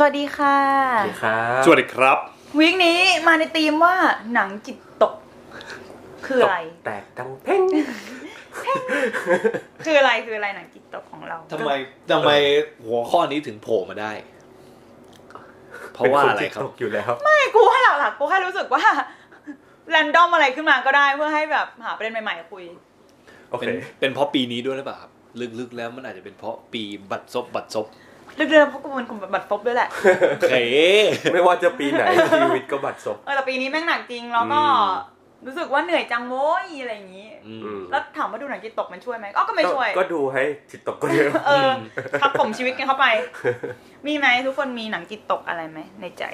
สวัสดีค่ะ สวัสดีครับ สวัสดีครับวีคนี้มาในธีมว่าหนังจิตตก คืออะไรตกแตกดังเพ่ง คืออะไรคืออะไรหนังจิตตกของเรา ทำไมทำไมหัวข้อนี้ถึงโผล่มาได้ เพราะว่าอะไรครับเป็นนจิตตกอยู่แล้ว ไม่กูว่าหลักๆกูแค่รู้สึกว่าแรนดอมอะไรขึ้นมาก็ได้เพื่อให้แบบหาประเด็นใหม่ๆคุย โอเคเป็นเป็นเพราะปีนี้ด้วยหรือเปล่าครับลึกๆแล้วมันอาจจะเป็นเพราะปีบัตรซบบัตรซบ เรื่องๆเพราะกูเป็นกลุ่มบัตรฟบด้วยแหละโอเคไม่ว่าจะปีไหนชีวิตก็บัดซบเออแต่ปีนี้แม่งหนักจริงแล้วก็อืมรู้สึกว่าเหนื่อยจังโว้ยอะไรอย่างนี้อืมอืมแล้วถามว่าดูหนังจิตตกมันช่วยไหมอ๋อก็ไม่ช่วย ก็ดูให้จิตตกก็เยอะเออทับผมชีวิตกันเข้าไป มีไหมทุกคนมีหนังจิตตกอะไรไหมในใจ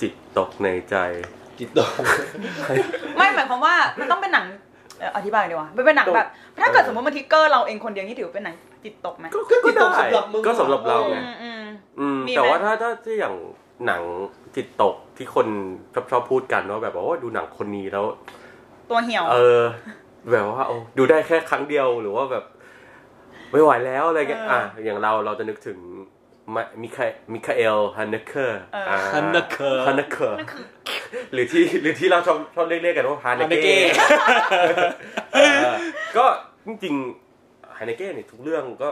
จิตตกในใจ จิตตก ไม่หมายความว่ามันต้องเป็นหนังเอ่ออธิบายดีกว่ามันเป็นหนังแบบ ถ้าเกิดสมมติมัน trigger เราเองคนเดียวนี่ถือเป็นหนัง จิตตกไหมก็ก็ได้สำหรับมึงก็สำหรับเราไงอืมอืมอืมมีไหม แต่ว่าถ้าถ้าที่อย่างหนังจิตตกที่คนชอบชอบพูดกันว่าแบบว่าโอ้ดูหนังคนนี้แล้ว ตัวเหี่ยว เออ แบบว่าโอ้ดูได้แค่ครั้งเดียวหรือว่าแบบ ไม่ไหวแล้วอะไรเงี้ยเอออ่อะอย่างเราเราจะนึกถึงมามิคามิคาเอลฮันเนเคอร์เอออ่ ฮันนาเคอร์ ฮันเนเคอร์หรือที่หรือที่เราชอบชอบเรียกๆกันว่าฮานฮันเนนาเก้เก้ก็จริง ๆฮานเนเก้เนี่ยทุกเรื่องก็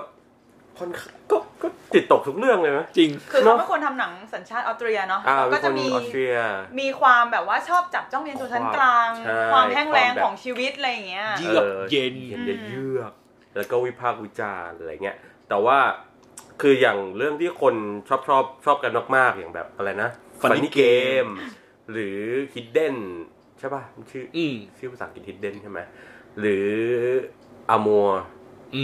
ค่อนข้างก็ก็ติดตกทุกเรื่องเลยไหมจริง คือเนเขาอะเป็นคนทำหนังสัญชาติออสเตรียเนาะอ่าแล้วเป็ก็นคจะนมีออสเตรียมีความแบบว่าชอบจับจ้องเรียนชนชั้นกลางใช่ความแห้งแรงความแบบของชีวิตอะไรอย่างเงี้ยเยือกเย็นเย็นเยือก แล้วก็วิพากษ์วิจารณ์อะไรเงี้ย แต่ว่าคืออย่างเรื่องที่คนชอบชอบชอบกันมากๆอย่างแบบอะไรนะ Funny Funny Game Game หรือ Hidden ใช่ป่ะมันชื่ออืมชื่อภาษาอังกฤษ Hidden ใช่ไหมหรือ Amour อืม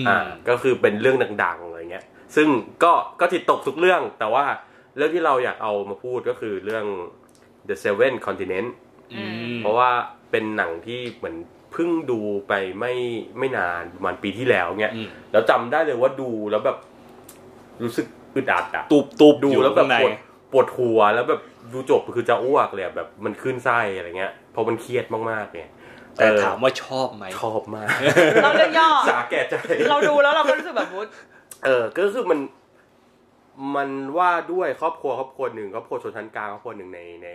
อ่าก็คือเป็นเรื่องดังๆอะไรเงี้ย ซึ่งก็ก็ติดตกทุกเรื่อง แต่ว่าเรื่องที่เราอยากเอามาพูดก็คือเรื่อง The Seven Continent อืมเพราะว่าเป็นหนังที่เหมือนเพิ่งดูไปไม่ไม่นานประมาณปีที่แล้วเนี่ยอืมแล้วจำได้เลยว่าดูแล้วแบบ รู้สึกอึดอัดอะตูบตูบดูอยู่แล้วแบบข้างในปวดปวดหัวแล้วแบบดูจบคือจะอ้วกเลยอะแบบมันขึ้นไส้อะไรเงี้ยเพราะมันเครียดมากๆเนี่ย แต่เออถามว่าชอบไหมชอบมากเราเรื่องย่อสาแก่ใจเราดูแล้วเราก็รู้สึกแบบวุฒเออก็คือมันมันว่าด้วยครอบครัวครอบครัวหนึ่งครอบครัวชนชั้นกลางครอบครัวหนึ่งในใน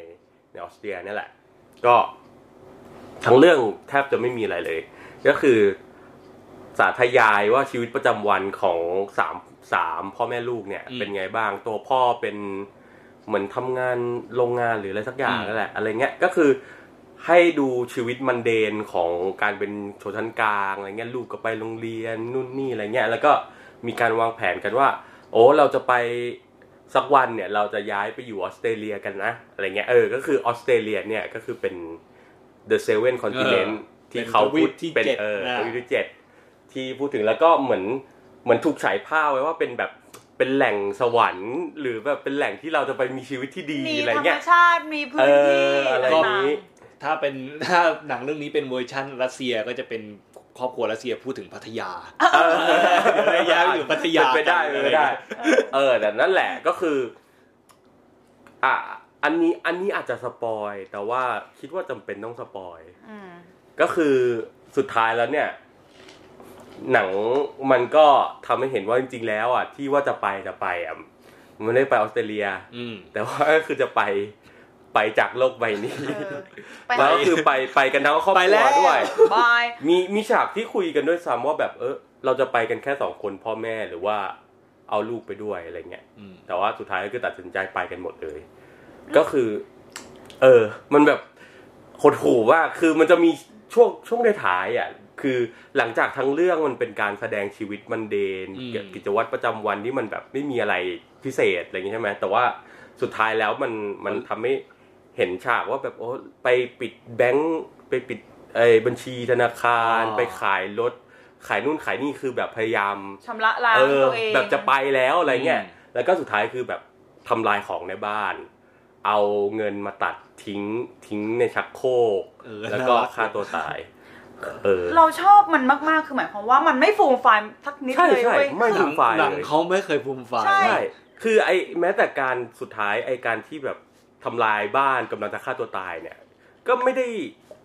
ในออสเตรียนี่แหละ ก็ทั้งเรื่องแทบจะไม่มีอะไรเลย ก็คือสาธยายว่าชีวิตประจำวันของสามสามพ่อแม่ลูกเนี่ยอืมเป็นไงบ้างตัวพ่อเป็นเหมือนทำงานโรงงานหรืออะไรสักอย่างอืมนั่นแหละ อะไรเงี้ยก็คือ ให้ดูชีวิตมันเดนของการเป็นชนชั้นกลางอะไรเงี้ยลูกก็ไปโรงเรียนนู่นนี่อะไรเงี้ยแล้วก็มีการวางแผนกันว่า โอ้เราจะไปสักวันเนี่ยเราจะย้ายไปอยู่ออสเตรเลียกันนะอะไรเงี้ยเออก็คือออสเตรเลียเนี่ยก็คือเป็น the seven continent เออที่เขาพูดเป็นทวีปที่เป็นเจ็ดเอออ่าทวีปที่เจ็ดที่พูดถึงแล้วก็เหมือนเหมือนถูกฉายภาพไว้ว่าเป็นแบบเป็นแหล่งสวรรค์หรือแบบเป็นแหล่งที่เราจะไปมีชีวิตที่ดีมีอะไรธรรมเงี้ยชาติมีพื้นที่เอออะไรต่อย่างนี้ ถ้าเป็นถ้าหนังเรื่องนี้เป็นเวอร์ชั่นรัสเซียก็จะเป็นครอบครัวรัสเซียพูดถึงพัทยาเดี๋ยวได้ย้ายไปอยู่พัทยาเป็นไปได้เป็นไปได้ เออแต่นั่นแหละก็คือ อะอันนี้อันนี้อาจจะ spoil แต่ว่าคิดว่าจำเป็นต้อง spoil ก็คือสุดท้ายแล้วเนี่ย หนังมันก็ทำให้เห็นว่าจริงๆแล้วอะที่ว่าจะไปจะไปอะมันไม่ได้ไปออสเตรเลียอืแต่ว่าก็คือจะไป ไปจากโลกใบนี้เออไปแล้วก็คือไปไปกันทั้งครอบไปคแล้รัววด้วยบายมีมีฉากที่คุยกันด้วยซ้ำว่าแบบเออเราจะไปกันแค่สองคนพ่อแม่หรือว่าเอาลูกไปด้วยอะไรเงี้ยอืมแต่ว่าสุดท้ายก็คือตัดสินใจไปกันหมดเลย ก็คือ เออ มันแบบโหดหูว่าคือมันจะมีช่วงช่วงในท้ายๆอะคือหลังจากทั้งเรื่องมันเป็นการแสดงชีวิตมันเดนอืมเกี่ยวกับกิจวัตรประจำวันที่มันแบบไม่มีอะไรพิเศษอะไรอย่างงี้ใช่ไหมแต่ว่าสุดท้ายแล้วมันมันทำให้ เห็นฉากว่าแบบโอ้ไปปิดแบงค์ไปปิดไอ้บัญชีธนาคารไปขายรถขายนู่นขายนี่คือแบบพยายามชำระล้างเออตัวเองแบบจะไปแล้วอะไรเงี้ยอืมแล้วก็สุดท้ายคือแบบทำลายของในบ้าน เอาเงินมาตัดทิ้งทิ้งในชักโครกเออแล้วก็น่ารักฆ่าตัวตายเออเราชอบมันมาก ๆ คือหมายความว่ามันไม่ฟูมฟายสักนิดใช่เลยใช่เว้ยไม่คือฟูมฟายหนังเลยเขาไม่เคยภูมิไฟล์ใช่ใช่ คือไอแม้แต่การสุดท้ายไอการที่แบบ ทำลายบ้านกำลังจะฆ่าตัวตายเนี่ย ก็ไม่ได้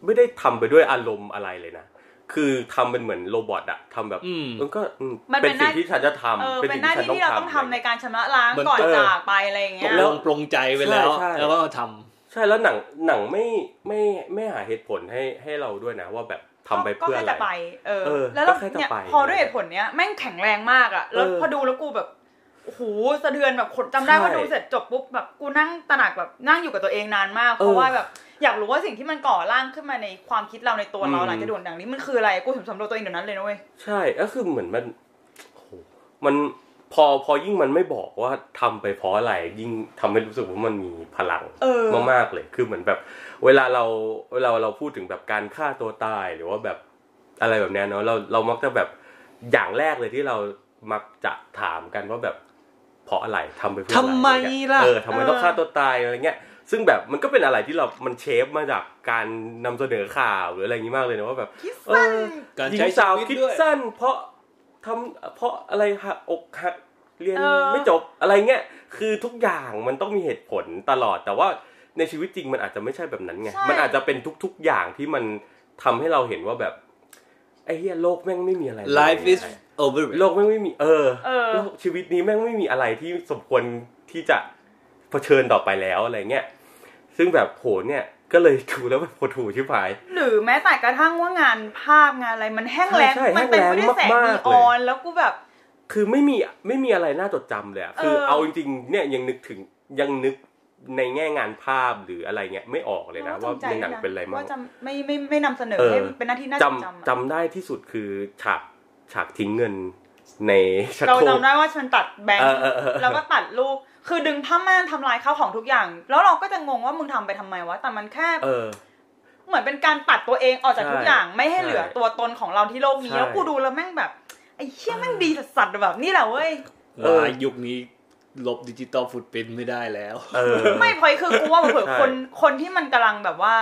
ไม่ได้ทำไปด้วยอารมณ์อะไรเลยนะคือทำเป็นเหมือนโรบอทอะทำแบบอืมมันก็อืมมันเป็เป็นนสิ่งหน้าที่ฉันจะทำเออเป็นสิ่งหน้าที่ที่เราต้องทำในการชำระล้างเหมือนก่อนเออจากไปอะไรอย่างตเงี้กยลงปรงใจไปแล้วใช่ใช่แล้วก็ทำใช่แล้วหนังหนังไม่ไม่ไม่หาเหตุผลให้ให้เราด้วยนะว่าแบบทำไปเพื่อก็อะแค่ไรจะไปเออเออ แล้วเราก็แค่จะเนี่ยไปพอด้วยเหตุผลเนี้ยแม่งแข็งแรงมากอะแล้วเออพอดูแล้วกูแบบ โอ้โหสะเทือนแบบขนจำได้ว่าใช่ดูเสร็จจบปุ๊บแบบกูนั่งตระหนักแบบนั่งอยู่กับตัวเองนานมาก เพเอราะอว่าแบบอยากรู้ว่าสิ่งที่มันก่อร่างขึ้นมาในความคิดเราในตัวเราอืมหลังจากดูหนังนี้มันคืออะไรกูถึงสำรวจตัวเองเดี๋ยวนั้นเลยนะเว้ยใช่ก็คือเหมือนมันโอ้โหมันพอพอยิ่งมันไม่บอกว่าทำไปเพราะอะไรยิ่งทำให้รู้สึกว่ามันมีพลังเออมากๆเลยคือเหมือนแบบ เวลาเราเวลาเราพูดถึงแบบการฆ่าตัวตายหรือว่าแบบอะไรแบบเนี้ยเนาะเราเรามักจะแบบอย่างแรกเลยที่เรามักจะถามกันว่าแบบ เพราะอะไรทำไปเพื่ออะไรทำไมล่ะเออทำไมต้องฆ่าตัวตายอะไรเงี้ยซึ่งแบบมันก็เป็นอะไรที่เรา มันเชฟมาจากการนำเสนอข่าวหรืออะไรอย่างนี้มากเลยนะว่าแบบคิดเอสั้นอการหญิใช้งสาวชีวิตคิดด้วยสั้น เพราะทำเพราะอะไรหักอกหักเรียนเออไม่จบอะไรเงี้ยคือทุกอย่างมันต้องมีเหตุผลตลอด แต่ว่าในชีวิตจริงมันอาจจะไม่ใช่แบบนั้นไงใช่มันอาจจะเป็นทุก ๆอย่างที่มันทำให้เราเห็นว่าแบบไอ้เหี้ยโลกแม่งไม่มีอะไรเลย life is over โลกแม่งไม่มีเออเออ โลกชีวิตนี้แม่งไม่มีอะไรที่สมควรที่จะเผชิญต่อไปแล้วอะไรเงี้ยซึ่งแบบโหเนี่ยก็เลยดูแล้วแบบโหถูชิบหาย หรือแม้แต่กระทั่งว่างานภาพงานอะไรมันแห้งแล้งใช่ใช่มันเต็มไปด้วยแสงแห้งแล้งนีมากๆอเลยอนแล้วกูแบบ คือไม่มีไม่มีอะไรน่าจดจำเลยอะคือเออ เอาจริงๆเนี่ยยังนึกถึงยังนึกในแง่งานภาพหรืออะไรเงี้ยไม่ออกเลยนะ ว่าจำใจในหนังะเป็นอะไรมั้งว่าจะไม่ไม่ไม่นำเสนอเออ ให้เป็นหน้าที่น่าจดจำจำอะจำได้ที่สุดคือฉาก ฉากทิ้งเงินในชักเราโครกจำได้ว่ามันตัดแบงค์เออเออเออแล้วก็ตัดรูปคือดึงผ้าม่านทำลายข้าวของทุกอย่าง แล้วเราก็จะงงว่ามึงทำไปทำไมวะ แต่มันแค่เออเหมือนเป็นการตัดตัวเองออกจากใช่ทุกอย่างไม่ให้ใช่เหลือตัวตนของเราที่โลกนี้ใช่แล้วกูดูแล้วแม่งแบบไอ้เชี่ยแม่งดีสัสๆแบบนี่แหละเว้ยเออว่ายุคนี้ลบดิจิตอลฟุตปรินท์ไม่ได้แล้วเออไม่พอยคือกูว่าเผื่อใช่คนคนที่มันกำลังแบบว่า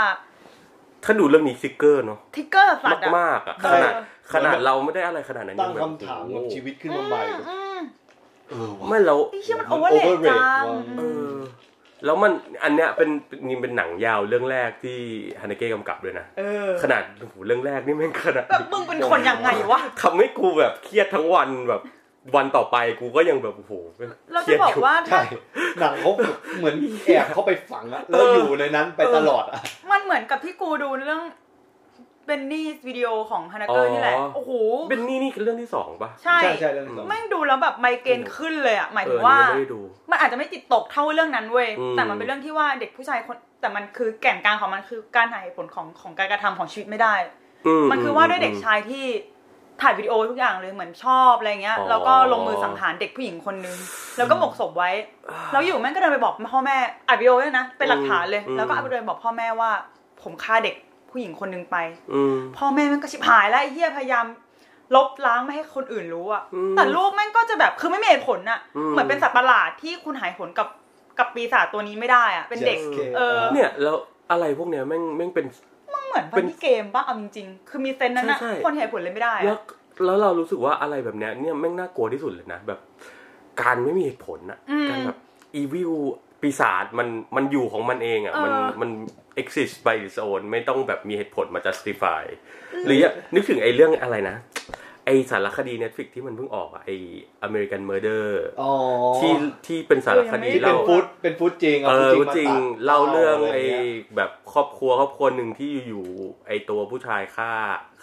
ถ้าดูเรื่องนี้ซิกเกอร์เนาะทิกเกอร์สัมาตกว์อะมากๆอะเอขอนาดขนาดเราไม่ได้อะไรขนาดนั้นตั้งยัแบบคำถามกับโอ้โหชีวิตขึ้นมาใหม่อืมเออว่ะ ไม่แล้วไอ้เชี่ยมันมัโอนเวอร์เล overrate จังว่ะ เออแล้วมันอันเนี้ยเป็นนี่เป็นหนังยาวเรื่องแรกที่ฮานาเกะกำกับด้วยนะ เออขนาดโอ้โหเรื่องแรกนี่แม่งขนาดแบบมึงเป็นคนยังไงวะ ทำให้กูแบบเครียดทั้งวันแบบ วันต่อไปกูก็ยังแบบโอ้โหเราครีจะยดบอกยู่ว่าถ้าใช่หนังเขาเหมือนแอบเข้าไปฝังอะแล้วอยู่ในนั้นไปตลอดอะมันเหมือนกับที่กูดูเรื่องเบนนี่วิดีโอของฮานาเกอร์นี่แหละโอ้โหเป็นนี่นี่คือเรื่องที่สองปะใช่ใช่ใช่เรื่องที่สองแม่งดูแล้วแบบไมเกรนขึ้นเลยอะหมายเอถึองว่านี่ไม่ได้ดูมันอาจจะไม่จิตตกเท่าเรื่องนั้นเว้ยอืมแต่มันเป็นเรื่องที่ว่าเด็กผู้ชายคน แต่มันคือแก่นกลางของมันคือการหาเหตุผลของของการกระทำของชีวิตไม่ได้ มันคือว่าด้วยเด็กชายที่ ถ่ายวิดีโอทุกอย่างเลยเหมือนชอบอะไรเงี้ยอ๋อแล้วก็ลงมือสังหารเด็กผู้หญิงคนนึง แล้วก็หมกศพไว้ แล้วอยู่แม่งก็เดินไปบอกพ่อแม่อัดวิดีโอด้วยนะ เป็นหลักฐานเลยอืมแล้วก็เอาไปเดินบอกพ่อแม่ว่า ผมฆ่าเด็กผู้หญิงคนนึงไปอืมพ่อแม่แม่งก็ชิบหายแล้วไอ้เหี้ยพยายามลบล้างไม่ให้คนอื่นรู้อะอืมแต่ลูกแม่งก็จะแบบคือไม่มีเหตุผลอะอืมเหมือนเป็นสัตว์ประหลาดที่คุณหายผลกับกับปีศาจตัวนี้ไม่ได้อะเป็นเด็ก Just K เออ เนี่ยแล้วอะไรพวกเนี้ยแม่งแม่งเป็น เหมือนพัเป็นนที่เกมป่ะเอาจริงๆ คือมีเซนส์นั้นอะใช่ใช่คนหายผลเลยไม่ได้แล้วอะแล้วเรารู้สึกว่าอะไรแบบเนี้ยเนี่ยแม่งน่ากลัวที่สุดเลยนะแบบ การไม่มีเหตุผลอะอืมการแบบอีวิลปีศาจมันมันอยู่ของมันเองอะมันเออมัน exist by its own ไม่ต้องแบบมีเหตุผลมา justify หรืออย่างนึกถึงไอ้เรื่องอะไรนะ ไอสารคดี Netflix ที่มันเพิ่งออกอะไอ American Murder อ๋อที่ที่เป็นสารคดีที่เป็นเล่าฟุตเป็นฟุตจริงเออฟุตจริงมาตัดเล่าเรื่องะไอ้รงี้ยแบบครอบครัวครอบครัวหนึ่งที่อยู่ๆไอ้ตัวผู้ชายฆ่า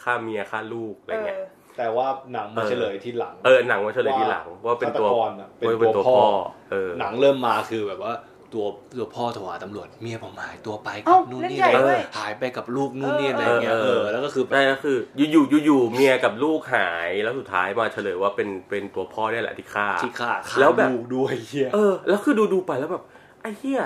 ฆ่าเมียฆ่าลูกอะไรเอเงี้ยอแต่ว่าหนังมาเออเฉลยที่หลัง เออหนังมาเฉลยทีหลังว่าเป็นตัวฆาตกรน่ะเป็นว่าเป็นตัตัววพ่พ่ออเออหนังเริ่มมาคือแบบว่า ตัวตัวพ่อโทรหาตำรวจเมียผมหายตัวไปกัเอ้าบนู่นเล่นนี่ใหญ่อะไรด้วยหายไปกับลูกนู่นนี่อะไรเงี้ยเออเออแล้วก็คือได้ก็คืออยู่ๆอยู่ๆเมียกับลูกหายแล้วสุดท้ายมาเฉลยว่าเป็นเป็นตัวพ่อเนี่ยแหละที่ฆ่าที่ฆ่าฆ่าแล้วแบบลูกด้วยเฮียเออแล้วคือดูดูๆไปแล้วแบบไอ้เหี้ย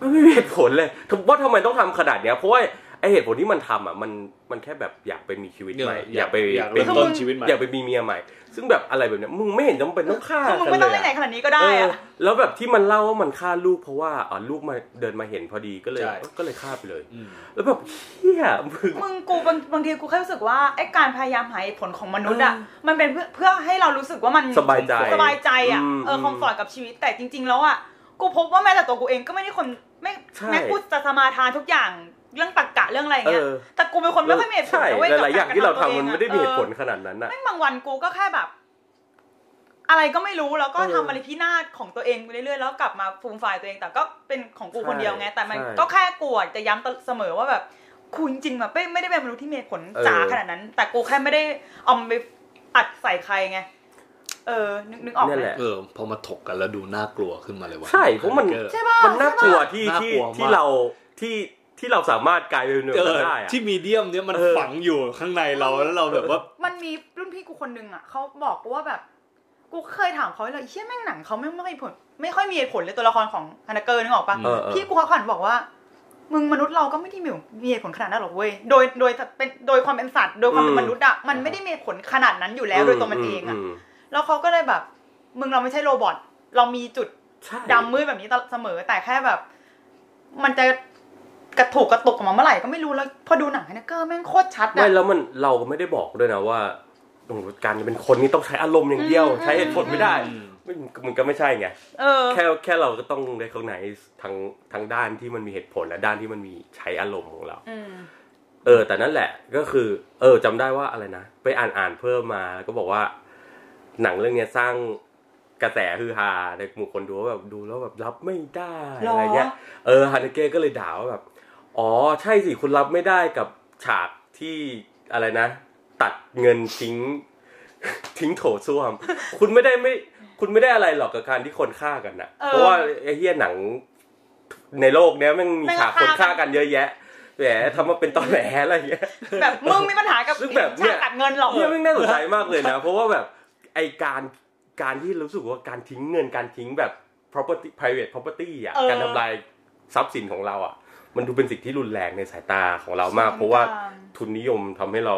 มันไม่มีเหตุผลเลยว่าทำไมต้องทำขนาดเนี้ยเพราะว่า ไอเหตุผลที่มันทำอะมันมันแค่แบบอยากไปมีชีวิตเนี่ยใหม่อยากไปอยากเป็เริ่นมต้นชีวิตใหม่อยากไปมีเมียใหม่ ซึ่งแบบอะไรแบบเนี้ยมึงไม่เห็นจำเป็นต้องฆ่าคือมึงกันไม่เลต้องยเล่นไหนอะขนาดนี้ก็ได้เออะอแล้วแบบที่มันเล่าว่ามันฆ่าลูกเพราะว่าอ๋อลูกมาเดินมาเห็นพอดีก็เลยใช่ก็เลยฆ่าไปเลยอืมแล้วแบบเฮียมึงมึงกูบางบางทีกูแค่รู้สึกว่าไอ้การพยายามหาเหตุผลของมนุษย์อะเออมันเป็นเพื่อเพื่อให้เรารู้สึกว่ามันสบายใจสบายใจอะอืมเออคอมฟอร์ตกับชีวิตแต่จริง ๆ แล้วอะกูพบว่าแม้แต่ตัวกูเองก็ไม่ได้คนไม่ใช่แม้กูจะสมาทานทุกอย่าง เรื่องตรรกะเรื่องอะไรอย่างเงี้ยเออแต่กูเป็นคนไม่ค่อยมีเหตุผลใช่นะเว้ยหลายๆอย่างที่เราทำมันไม่ได้มีเหตุผลเออขนาดนั้นนะแม่งบางวันกูก็แค่แบบ อะไรก็ไม่รู้แล้วก็เออทำอะไรพินาศของตัวเองไปเรื่อยๆแล้วกลับมาฟูมไฟล์ตัวเอง แต่ก็เป็นของกูคนเดียวไง แต่มันใช่ก็แค่กลัวจะย้ำเสมอว่าแบบกูจริงๆแบบไม่ไม่ได้เป็นมนุษย์ที่มีเหตุผลเออจ๋าขนาดนั้น แต่กูแค่ไม่ได้เอามันไปอัดใส่ใครไงเออนึกนึกออกไหนั่นมแหละเออพอมาถกกันแล้วดูน่ากลัวขึ้นมาเลยว่ะใช่เพราะมันเออใช่ป่ะมันน่ากลัวที่น่าที่กลัวมากที่เราที่ ที่เราสามารถกลายเป็นหนึ่งเออได้อะ ที่มีเดียมเนี้ยมันเออ ฝังอยู่ข้างในเราแล้วเราแบบว่า มันมีรุ่นพี่กูคนนึงอะเขาบอกกูว่าแบบ กูเคยถามเขาเลยเชี่ยแม่งหนังเขาไม่ไม่ค่อยผล ไม่ค่อยมีเหตุผลเลยตัวละครของฮันนาเกอร์นึกออกปะเออเออ พี่กูเขาขันบอกว่า มึงมนุษย์เราก็ไม่ได้มีมีเหตุผลขนาดนั้นหรอกเว้ยโดยโดยเป็นโดยความเป็นสัตว์โดยความเป็นมนุษย์อะมันไม่ได้มีเหตุผลขนาดนั้นอยู่แล้วโดยตัวมันเองอะมแล้วเขาก็เลยแบบ มึงเราไม่ใช่โรบอทเรามีจุด ใช่ ดำมืดแบบนี้เสมอแต่แค่แบบ มันจะ กระถูกกระตุกออกมาเมื่อไหร่ก็ไม่รู้แล้ว พอดูหนังฮันนาเกอร์แม่งโคตรชัดไม่อะแล้วมันเราก็ไม่ได้บอกด้วยนะว่าโอ้โหการเป็นคนนี่ต้องใช้อารมณ์อย่างเดียวอืมใช้เหตุผลไม่ได้อืมไม่มันก็ไม่ใช่ไงเออแค่แค่เราก็ต้องในข้างในทั้งทั้งด้านที่มันมีเหตุผลและด้านที่มันมีใช้อารมณ์ของเราอืมเออ แต่นั่นแหละก็คือ เออจำได้ว่าอะไรนะไปอ่านอ่านเพิ่มมาแล้วก็บอกว่า หนังเรื่องเนี้ยสร้างกระแสฮือฮาในหมู่คนดูว่าแบบดูแล้วแบบรับไม่ได้หรอออะไรเงี้ยเออฮานาเก้ก็เลยด่าว่าแบบ อ๋อใช่สิคุณรับไม่ได้กับฉากที่อะไรนะ ตัดเงินทิ้ง ทิ้งโถส้วม คุณไม่ได้ไม่ คุณไม่ได้อะไรหรอกกับการที่คนฆ่ากันนะเออเพราะว่าไอ้เหี้ยหนังในโลกเนี้ยแมันมีแม่งฉากคนฆ่าฆ่ากันเยอะแยะแหมทำมาเป็นตอแหลอะไรเงี้ยแบบมึงมีปัญหากับซึ่งแบบเนี่ยฉากตัดเงินหรอกเนี่ยไม่งน่าสนใจมากเลยนะ เพราะว่าแบบไอการการที่รู้สึกว่าการทิ้งเงินการทิ้งแบบ property private property อะเออการทำลายทรัพย์สินของเราอะ มันดูเป็นสิ่งที่รุนแรงในสายตาของเรามาก เพราะว่าทุนนิยมทำให้เรา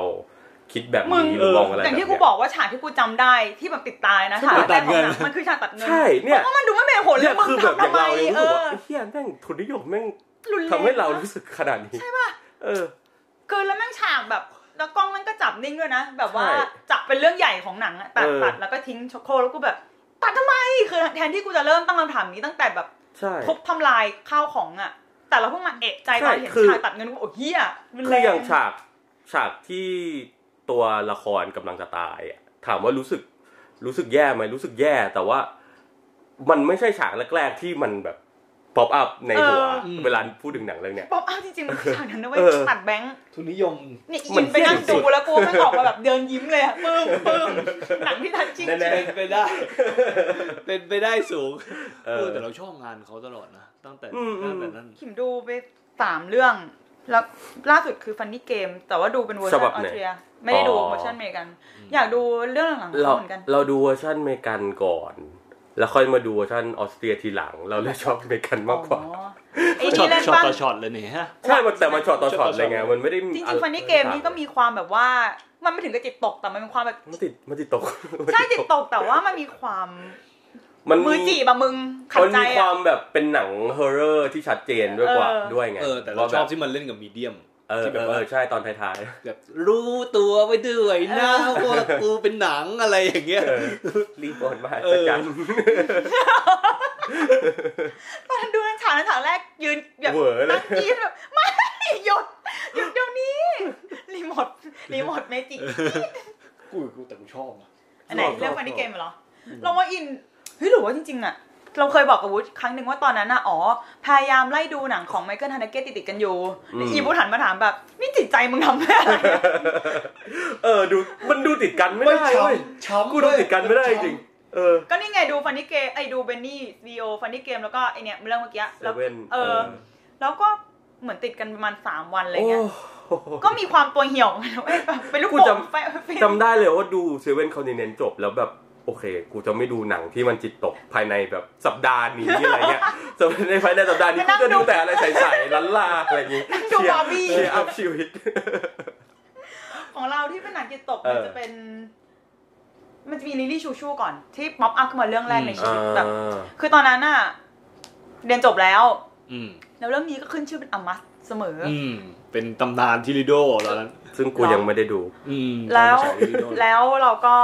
คิดแบบมึงนี้หรือมองอะไรอย่างที่แบบกูเนี้ยบอกว่าฉากที่กูจำได้ที่แบบติดตายนะฉากตัดเงินแรกของหมันคือฉากตัดเงินใช่เนี่ยเพราะว่ามันดูไม่เป็นผลเลเนี่ยยมึงคือแบบอทำย่างทำไมเราเนี่ยเอรู้สึกว่าอไอ้เฮียแม่งทุนนิยมแม่งรุนแรงทำให้เรารู้สึกขนาดนี้ใช่ป่ะเออคือแล้วแม่งฉากแบบแล้วกล้องมันก็จับนิ่งด้วยนะ แบบว่าใช่จับเป็นเรื่องใหญ่ของหนังอะตัดเออตัดแล้วก็ทิ้งช็อกโคแล้วกูแบบตัดทำไมคือแทนที่กูจะเริ่มตั้งคำถามนี้ตั้งแต่แบบใช่ทุบทำลายข้าวของอะ แต่เราเพิ่งมาเอะใจตอนเห็นใช่คือฉากตัดเงินกูโอ้เฮียรุนคืแรออย่างฉากฉากที่ตัวละครกำลังจะตายอะถามว่ารู้สึกรู้สึกแย่ไหมรู้สึกแย่ แต่ว่ามันไม่ใช่ฉากแรก ๆ ที่มันแบบป๊อปอัพในหัวเออเวลาพูดถึงหนังเรื่องเนี้ยป๊อปอ้าวจริงๆมันคือฉากนั้นนะเว้ยเออตัดแบงค์ทุนนิยมนี่มัอินนไปนั่งเหี้ยสุดูดแล้วกูไม่ออกมาแบบเดินยิ้มเลยอะปึ้มปึ้มหนังที่ทันจริงแน่เป็นไปได้ เป็นไปได้สูงเอเอออแต่เราชอบงานเขาตลอดนะ ตั้งแต่อืมอืมตั้งแต่นั้นขิมดูไปสามเรื่อง แล้วล่าสุดคือฟันนี่เกม แต่ว่าดูเป็นเวอร์ชันฉอบับอไหนสเตรีย ไม่ได้ดูอ๋อเวอร์ชันอเมริกัน อยากดูเรื่องหลังๆของเราเขาเหมือนกัน เราดูเวอร์ชันอเมริกันก่อน แล้วค่อยมาดูเวอร์ชันออสเตรียทีหลัง เราเลยชอบอเมริกันมากกว่าอ๋อไอ้ช็อนี่ตเล่นช็อตปะต่อช็อตเลยเนี่ยฮะใช่มันแต่มันช็อตต่อช็อตเลยไงมันไม่ได้จริงๆ Funny Game นี่ก็มีความแบบว่ามันไม่ถึงกับจิตตกแต่มันเป็นความแบบมันติดมันติดตกใช่จิตตกแต่ว่ามันมีความ มันมือจีบอะมึงขัดมันใจมีควาอะมแบบเป็นหนัง horror ที่ชัดเจนด้วยกว่าเออด้วยไงเออแต่เราชอบที่มันเล่นกับ mediumเออที่แบแบบบเอว่าอใช่ตอนท้ายแบบรู้ตัวไปด้วยนะว่ากูเป็นหนังอะไรอย่างเงี้ยๆเออรีบอนมาเอสักอกันตอนนั้นดูนั้นฉากนั้นฉากแรกยืนแบบเหวอเลยตั้งกรีดแบบไม่หยุดหยุดเดี๋ยวนี้รีโมทรีโมทเมจิกกูกูแต่กูชอบอะอันไหนชอบเรื่องชอบฟันนี่เกมเหรอเราว่าอิน เฮ้ยหรือว่าจริงๆอะเราเคยบอกกับวุฒิครั้งหนึ่งว่าตอนนั้นอะอ๋อ พยายามไล่ดูหนังของไมเคิลฮันเนเกตติดๆกันอยู่แล้วอีวุฒิหันมาถามแบบนี่จิตใจมึงทำแม่อะไรเออดูมันดูติดกันไม่ไม่ได้ช้เว้ยำช้ำกูดูติดกันไม่ได้จริงเออ ก็นี่ไงดู Funny Game ไอ้ดู Benny Video Funny Game แล้วก็ไอเนี้ยเรื่องเมื่อกี้แล้ว Seven เออ แล้วก็เหมือนติดกันประมาณสามวันอะไรเงี้ยโอ้โหก็มีความตัวเหี่ยวเหมือนกันเว้ยแบบเป็นลูกกูโป่งจำไฟไฟจำได้เลยว่าดู Seven Continent จบแล้วแบบ โอเค กูจะไม่ดูหนังที่มันจิตตกภายในแบบสัปดาห์นี้อะไรเงี้ยจะในภายในสัปดาห์นี้กูจะดูแต่อะไรใสๆลันลาอะไรอย่างงี้นั่งดูบาร์บี้ cheer up ชีวิต ของเราที่เป็นหนังจิตตกเออมันจะเป็น มันจะมีลิลลี่ชูชูก่อน ที่ pop up ขึ้นมาเรื่องแรกในชีวิตแบบคือตอนนั้นน่ะเรียนจบแล้ว อืมแล้วเรื่องนี้ก็ขึ้นชื่อเป็น a must เสมอออืมเป็นตำนานทิริโดตอนนั้น ซึ่งกูยังไม่ได้ดู อืมแล้วตอนฉาย Tirido แล้วเราก็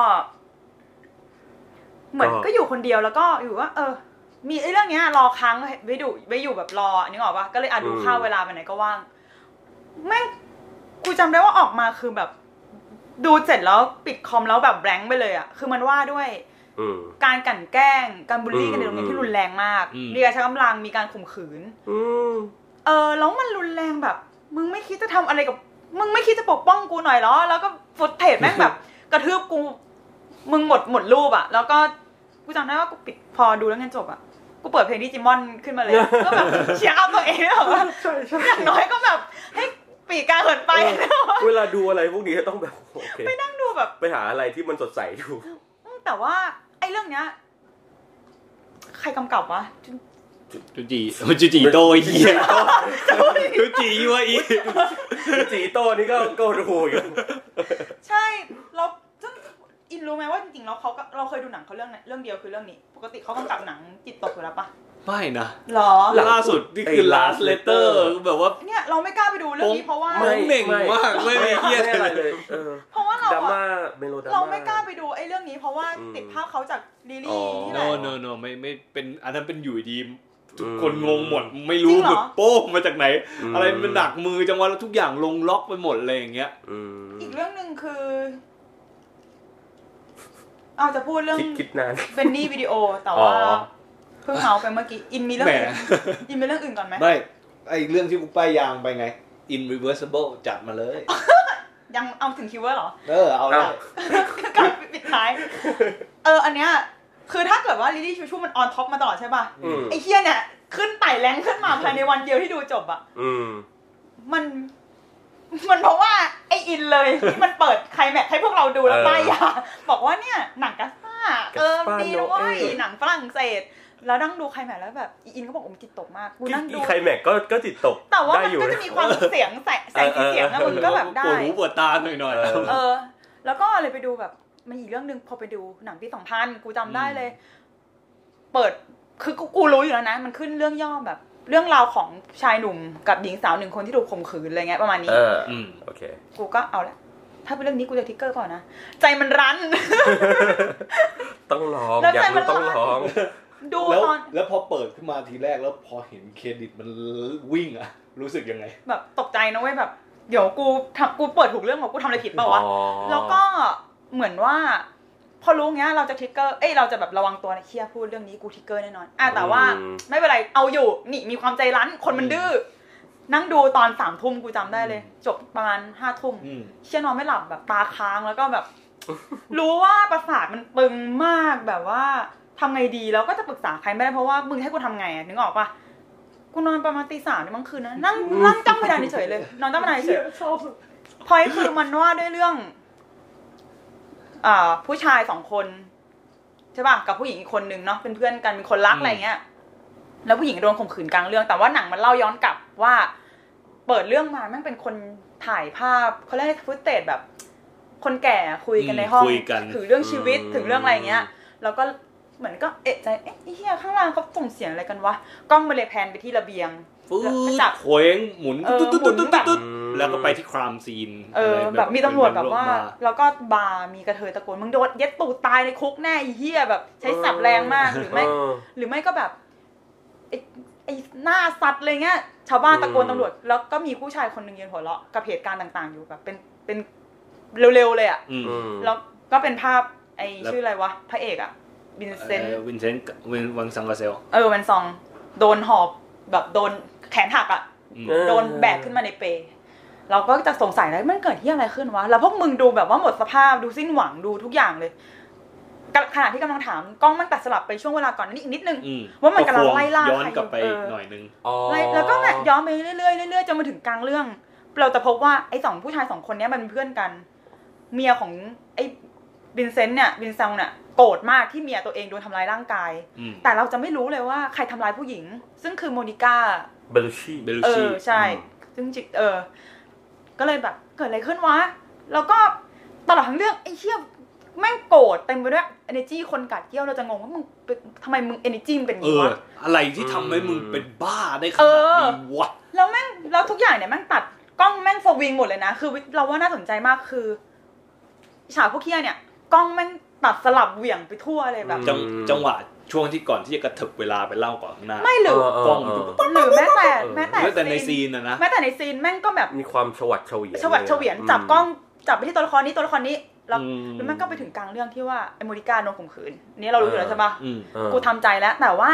เหมือนก็ก็อยู่คนเดียวแล้วก็อยู่ว่า เออ มีไอ้เรื่องเนี้ย รอค้างไว้ดูไว้อยู่แบบรอนึกออกปะก็เลยอะดูข้าวเวลาไปไหนก็ว่างแม่งกูจำได้ว่าออกมาคือแบบ ดูเสร็จแล้วปิดคอมแล้วแบบแบงค์ไปเลยอะคือมันว่าด้วยอืมการกลั่นแกล้งการบูลลี่กันในอืมโรงเรียนที่รุนแรงมากอืมมีการใช้กำลังมีการข่มขืนอืมเออแล้วมันรุนแรงแบบ มึงไม่คิดจะทำอะไรกับ มึงไม่คิดจะปกป้องกูหน่อยเหรอ แล้วก็ footage แม่งแบบ กระทืบกู มึงหมดหมดรูปอะแล้วก็กูจำได้ว่ากูปิดพอดูแล้วเงินจบอะกูเปิดเพลงดิจิมอนขึ้นมาเลยอะก็แบบ cheer up ตัวเองแบบว่าอย่างน้อยก็แบบให้ปีกกาเหินไปเวลาดูอะไรพวกนี้ก็ต้องแบบโอเคไปนั่งดูแบบ ไปหาอะไรที่มันสดใสดูแต่ว่า ไอ้เรื่องเนี้ย ใครกำกับวะจูจีจูจีโตอีเหี้ยจูจีวะอีจีโต้นี่ก็ก็ดูอยู่ใช่เรา ซึ่งอินรู้ไหมว่าจริงๆแล้วเขาก็เราเคยดูหนังเขาเรื่องไหนเรื่องเดียวคือเรื่องนี้ ปกติเขากำกับหนังจิตตกอยู่แล้วปะไม่นะหรอ ล่าสุดนี่คือ last letter แบบว่าเนี่ยเราไม่กล้าไปดูเรื่องนี้เพราะว่า ไม่เหน่งมากไม่มีเหี้ยอะไรเลยเออเพราะว่าเราดราอะม่าเมโลดราม่าเราไม่กล้าไปดูไอ้เรื่องนี้เพราะว่าอืมติดภาพเขาจากลิอ๋ลี่อนี่แห no ละ no no ไม่ไม่เป็นอันนั้นเป็นอยู่ดีทุกอืมคนงงหมดไม่รู้จริงเหรอแบบโป้งมาจากไหนอืมอะไรมันหนักมือจังวะแล้วทุกอย่างลงล็อกไปหมดเลยอย่างเงี้ยอืมอีกเรื่องหนึ่งคือ เอาจะพูดเรื่องคิดคิดนานเบนนี่วิดีโอแต่ว่าอ๋อเพิ่งเมาไปเมื่อกี้อินมีเรื่องแหมอื่นอินมีเรื่องอื่นก่อนไหมไม่ไอเรื่องที่กูป้ายยางไปไง irreversible จัดมาเลย ยังเอาถึงคิวเวอร์เหรอ เออ เอาได้กลับปิดท้าย เออ อันเนี้ยคือถ้าเกิดว่าลิลี่ชูชูมัน on top มาตลอดใช่ป่ะอืมไอ้เหี้ยเนี่ย ขึ้นไต่แรงขึ้นมาภายในวันเดียวที่ดูจบอะอืมมัน มันเพราะว่าไออินเลยที่มันเปิดใครแม็กให้พวกเราดูแล้วเออป้ายยาบอกว่าเนี่ยหนัง Gaspar เออ Gaspar ดีนะเว้ย Noé หนังฝรั่งเศสแล้วนั่งดูใครแม็กแล้วแบบอีอินก็บอกโอ้มันจิตตกมากกูนั่งดูอีใครแม็กก็ก็จิตตก แต่ว่าได้มันอยู่ก็จะมีความเสียงแสงแสงสีเสียงนะมึงก็แบบได้ปวดหูปวดตาหน่อยหน่อยๆเออเออ แล้วก็เลยไปดูแบบมันอีกเรื่องหนึ่งพอไปดูหนังปีสองพันกูจำได้เลย เปิดคือกูกูรู้อยู่แล้วนะ มันขึ้นเรื่องย่อแบบ เรื่องราวของชายหนุ่มกับหญิงสาวหนึ่งคนที่ถูกข่มขืนอะไรเงี้ยประมาณนี้ เอออืมโอเค กูก็เอาละ ถ้าเป็นเรื่องนี้กูจะทิกเกอร์ก่อนนะ ใจมันรั้น ต้องลอง แล้วอยากใจมัรู้นต้องร้อน ลอง ดูแล้วตอนแล้วพอเปิดขึ้นมาทีแรกแล้วพอเห็นเครดิตมันวิ่งอะรู้สึกยังไง แบบตกใจนะเว้ยแบบ เดี๋ยวกูทำกูเปิดถูกเรื่องของกูทำอะไรผิดเปล่าวะ อ๋อแล้วก็เหมือนว่า พอรู้เงี้ยเราจะ trigger เอ้ยเราจะแบบระวังตัวนะเคียพูดเรื่องนี้กู trigger แน่นอนอะแต่ว่าอืม ไม่เป็นไรเอาอยู่นี่มีความใจรั้นคนมันดื้อนั่งดูตอนสามทุ่มกูจำได้เลย จบประมาณห้าทุ่ม อืม เชี่ยนอนไม่หลับแบบตาค้างแล้วก็แบบ รู้ว่าประสาทมันปึงมากแบบว่าทำไงดีแล้วก็จะปรึกษาใครไม่ได้เพราะว่ามึงให้กูทำไงอะนึกออกปะกูนอนประมาณตีสามในบางคืนนะนั่งนั่งจ้องเพดานเฉยๆเลย นอนจ้องเพดานเฉยๆ พอยคือมันว่าด้วยเรื่องอ่า ผู้ชายสองคนใช่ป่ะกับผู้หญิงอีกคนนึงเนาะเป็นเพื่อนกันเป็นคนรักอืมอะไรเงี้ย แล้วผู้หญิงโดนข่มขืนกลางเรื่อง แต่ว่าหนังมันเล่าย้อนกลับว่า เปิดเรื่องมาแม่งเป็นคนถ่ายภาพเขาเรียกฟุตเตจแบบ คนแก่คุยกันในห้องคุยกันถึงเรื่องชีวิตอืมถึงเรื่องอะไรเงี้ย แล้วก็เหมือนก็เอะใจเอ๊ะไอ้เหี้ยข้างล่างเขาส่งเสียงอะไรกันวะกล้องมันเลย pan ไปที่ระเบียง ฟื้แล้วก็นจับเคว้งหมุนเออตุ๊ดตุ๊ดตุ๊ดตุ๊ดหมุนแบบตุ๊ดแล้วก็ไปที่ crime scene เอออะไรแบบมีตำรวจแบบว่าเป็นรถมแล้วก็บาร์มีกะเทยตะโกนมึงโดนเย็ดตูดตายในคุกแน่ไอ้เหี้ยแบบ ใช้ศัพท์แรงมากหรือไม่เออหรือไม่ก็แบบไอ้ไอ้หน้าสัตว์อะไรเงี้ยชาวบ้านตะโกนอืมตำรวจ แล้วก็มีผู้ชายคนหนึ่งยืนหัวเราะกับเหตุการณ์ต่างๆ อยู่แบบเป็นเป็นเร็วๆเลยอะอืมอืมแล้วก็เป็นภาพไอ้แล้วชื่ออะไรวะพระเอกอะวินเซนต์วินเซนต์วิน Vincent Casselเออแวงซองโดนหอบแบบโดน แขนหักอะอืมเออโดนแบกขึ้นมาในเปลเราก็จะสงสัยแล้วมันเกิดที่อะไรขึ้นวะ แล้วพวกมึงดูแบบว่าหมดสภาพดูสิ้นหวังดูทุกอย่างเลยกะขณะที่กำลังถามกล้องมันตัดสลับไปช่วงเวลาก่อนนั้นอีกนิดนึงอืมว่ามันกำลังไล่ล่าย้อนใครกลับไปอยู่เออหน่อยนึงอ๋อไล่แล้วก็แบบย้อนไปเรื่อยๆเรื่อยๆจนมาถึงกลางเรื่อง เราจะพบว่าไอ้สองผู้ชายสองคนเนี้ยมันเป็นเพื่อนกัน เมียของไอ้วินเซนต์เนี่ยวินเซงเนี่ยโกรธมากที่เมียตัวเองโดนทำร้ายร่างกายอืมแต่เราจะไม่รู้เลยว่าใครทำร้ายผู้หญิง ซึ่งคือโมนิก้า เบลูชีเบลูเอชีอใช่ ซึ่งจิเออ ก็เลยแบบเกิดอะไรขึ้นวะ แล้วก็ตลอดทั้งเรื่องไอ้เชี่ยแม่งโกรธเต็มไปด้วย energy ความกราดเกรี้ยวเราจะงงว่ามึงเป็นทำไมมึง energy มึงเป็นอย่างเอนี้อ วะ อะไรที่ทำให้มึงเป็นบ้าได้ขเอนาดอนี้วะ แล้วแม่งแล้วทุกอย่างเนี่ยแม่งตัดกล้องแม่งสวิงหมดเลยนะ คือเราว่าน่าสนใจมากคือฉากพวกเคียเนี่ย กล้องแม่งตัดสลับเหวี่ยงไปทั่วเลยแบบ จังจังหวะ ช่วงที่ก่อนที่จะกระเถิบเวลาไปเล่าก่อนข้างหน้าไม่หรือเออเออกล้องเออหรือแม้แต่เออแม้แต่แล้วแต่ในซีนนะนะแม้แต่ในซีนแม่งก็แบบมีความฉวัดเฉวียนฉวัดเฉวียนลจับกล้องจับไปที่ตัวละครนี้ตัวละครนี้แล้วอืมแล้วแม่งก็ไปถึงกลางเรื่องที่ว่าไอ้โมนิก้าโดนข่มขืนนี่เรารู้อยู่แล้วใช่ปะอืมเออกูทำใจแล้วแต่ว่า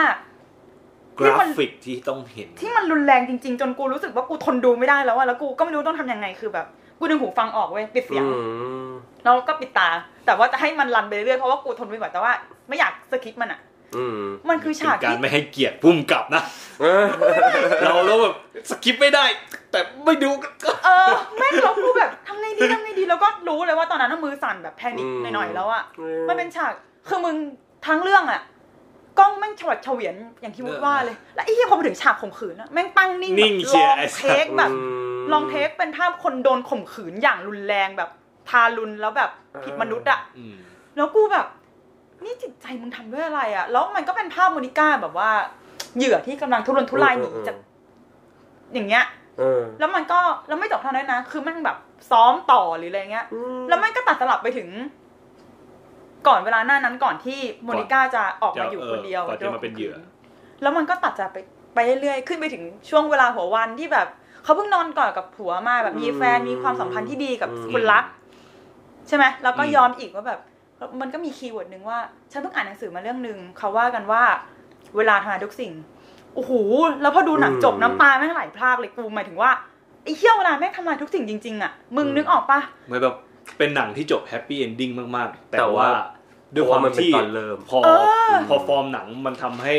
กราฟิกที่ต้องเห็น ที่มันรุนแรงจริง ๆ จนกูรู้สึกว่ากูทนดูไม่ได้แล้วอะแล้วกูก็ไม่รู้ต้องทำยังไงคือแบบกูดึงหูฟังออกเว้ยปิดเสียงอืมแล้วก็ปิดตา แต่ว่าจะให้มัน run ไปเรื่อยๆเพราะว่ากูทนไม่ไหวแต่ว่า ไม่อยาก skip มันอะอื มมันคือฉากเป็นการที่ไม่ให้เกียรติผู้กำกับนะเออเราแล้วแบบ skip ไม่ได้ แต่ไม่ดูก็เออแม่งแล้วกูแบบทำไงดีทำไงดีแล้วก็รู้เลยว่าตอนนั้นนะมือสั่นแบบ panic หน่อยๆแล้วอะมันเป็นฉากคือมึงทั้งเรื่องอะกล้องแม่งฉวัดเฉวียนอย่างที่วุฒว่าเลย แล้วไอ้ที่พอมาถึงฉากข่มขืนอะแม่งตั้งนิ่งนิ่งแบบเชี่ย long take ไอ้สัตว์แบบอืม long take เป็นภาพคนโดนข่มขืนอย่างรุนแรงแบบทารุณแล้วแบบผิดมนุษย์อะอืมแล้วกูแบบ นี่จิตใจมึงทำด้วยอะไรอะแล้วมันก็เป็นภาพโมนิก้าแบบว่า เหยื่อที่กำลังทุรนทุรายหนีจากอย่างเงี้ยเออแล้วมันก็แล้วไม่จบเท่านั้นนะ คือมันแบบซ้อมต่อหรืออะไรเงี้ย แล้วมันก็ตัดสลับไปถึง ก่อนเวลาหน้านั้นก่อนที่โมนิก้าจะออกมาอยู่คนเดียวก่อนจะมาเป็นเหยื่อ แล้วมันก็ตัดจะไปไปเรื่อยๆขึ้นไปถึงช่วงเวลาหัววันที่แบบเขาเพิ่งนอนก่อนกับผัวมาแบบมีแฟนมีความสัมพันธ์ที่ดีกับอืมคนรัก ใช่ไหมแล้วก็อืมยอมอีกว่าแบบ มันก็มี keyword หนึ่งว่า ฉันเพิ่งอ่านหนังสือมาเรื่องหนึ่งเขาว่ากันว่า เวลาทำลายทุกสิ่งโอ้โหแล้วพอดูหนังจบอืมน้ำตาแม่งไหลพรากเลยกูหมายถึงว่าไอ้เหี้ยเวลาแม่งทำลายทุกสิ่งจริงๆอะมึงนึกออกปะเหมือนแบบเป็นหนังที่จบ happy ending มากๆ แต่แต่ว่าว่าด้วยความเพราะว่ามันเป็นที่ตอนเริ่มพอเออพอฟอร์มหนังมันทำให้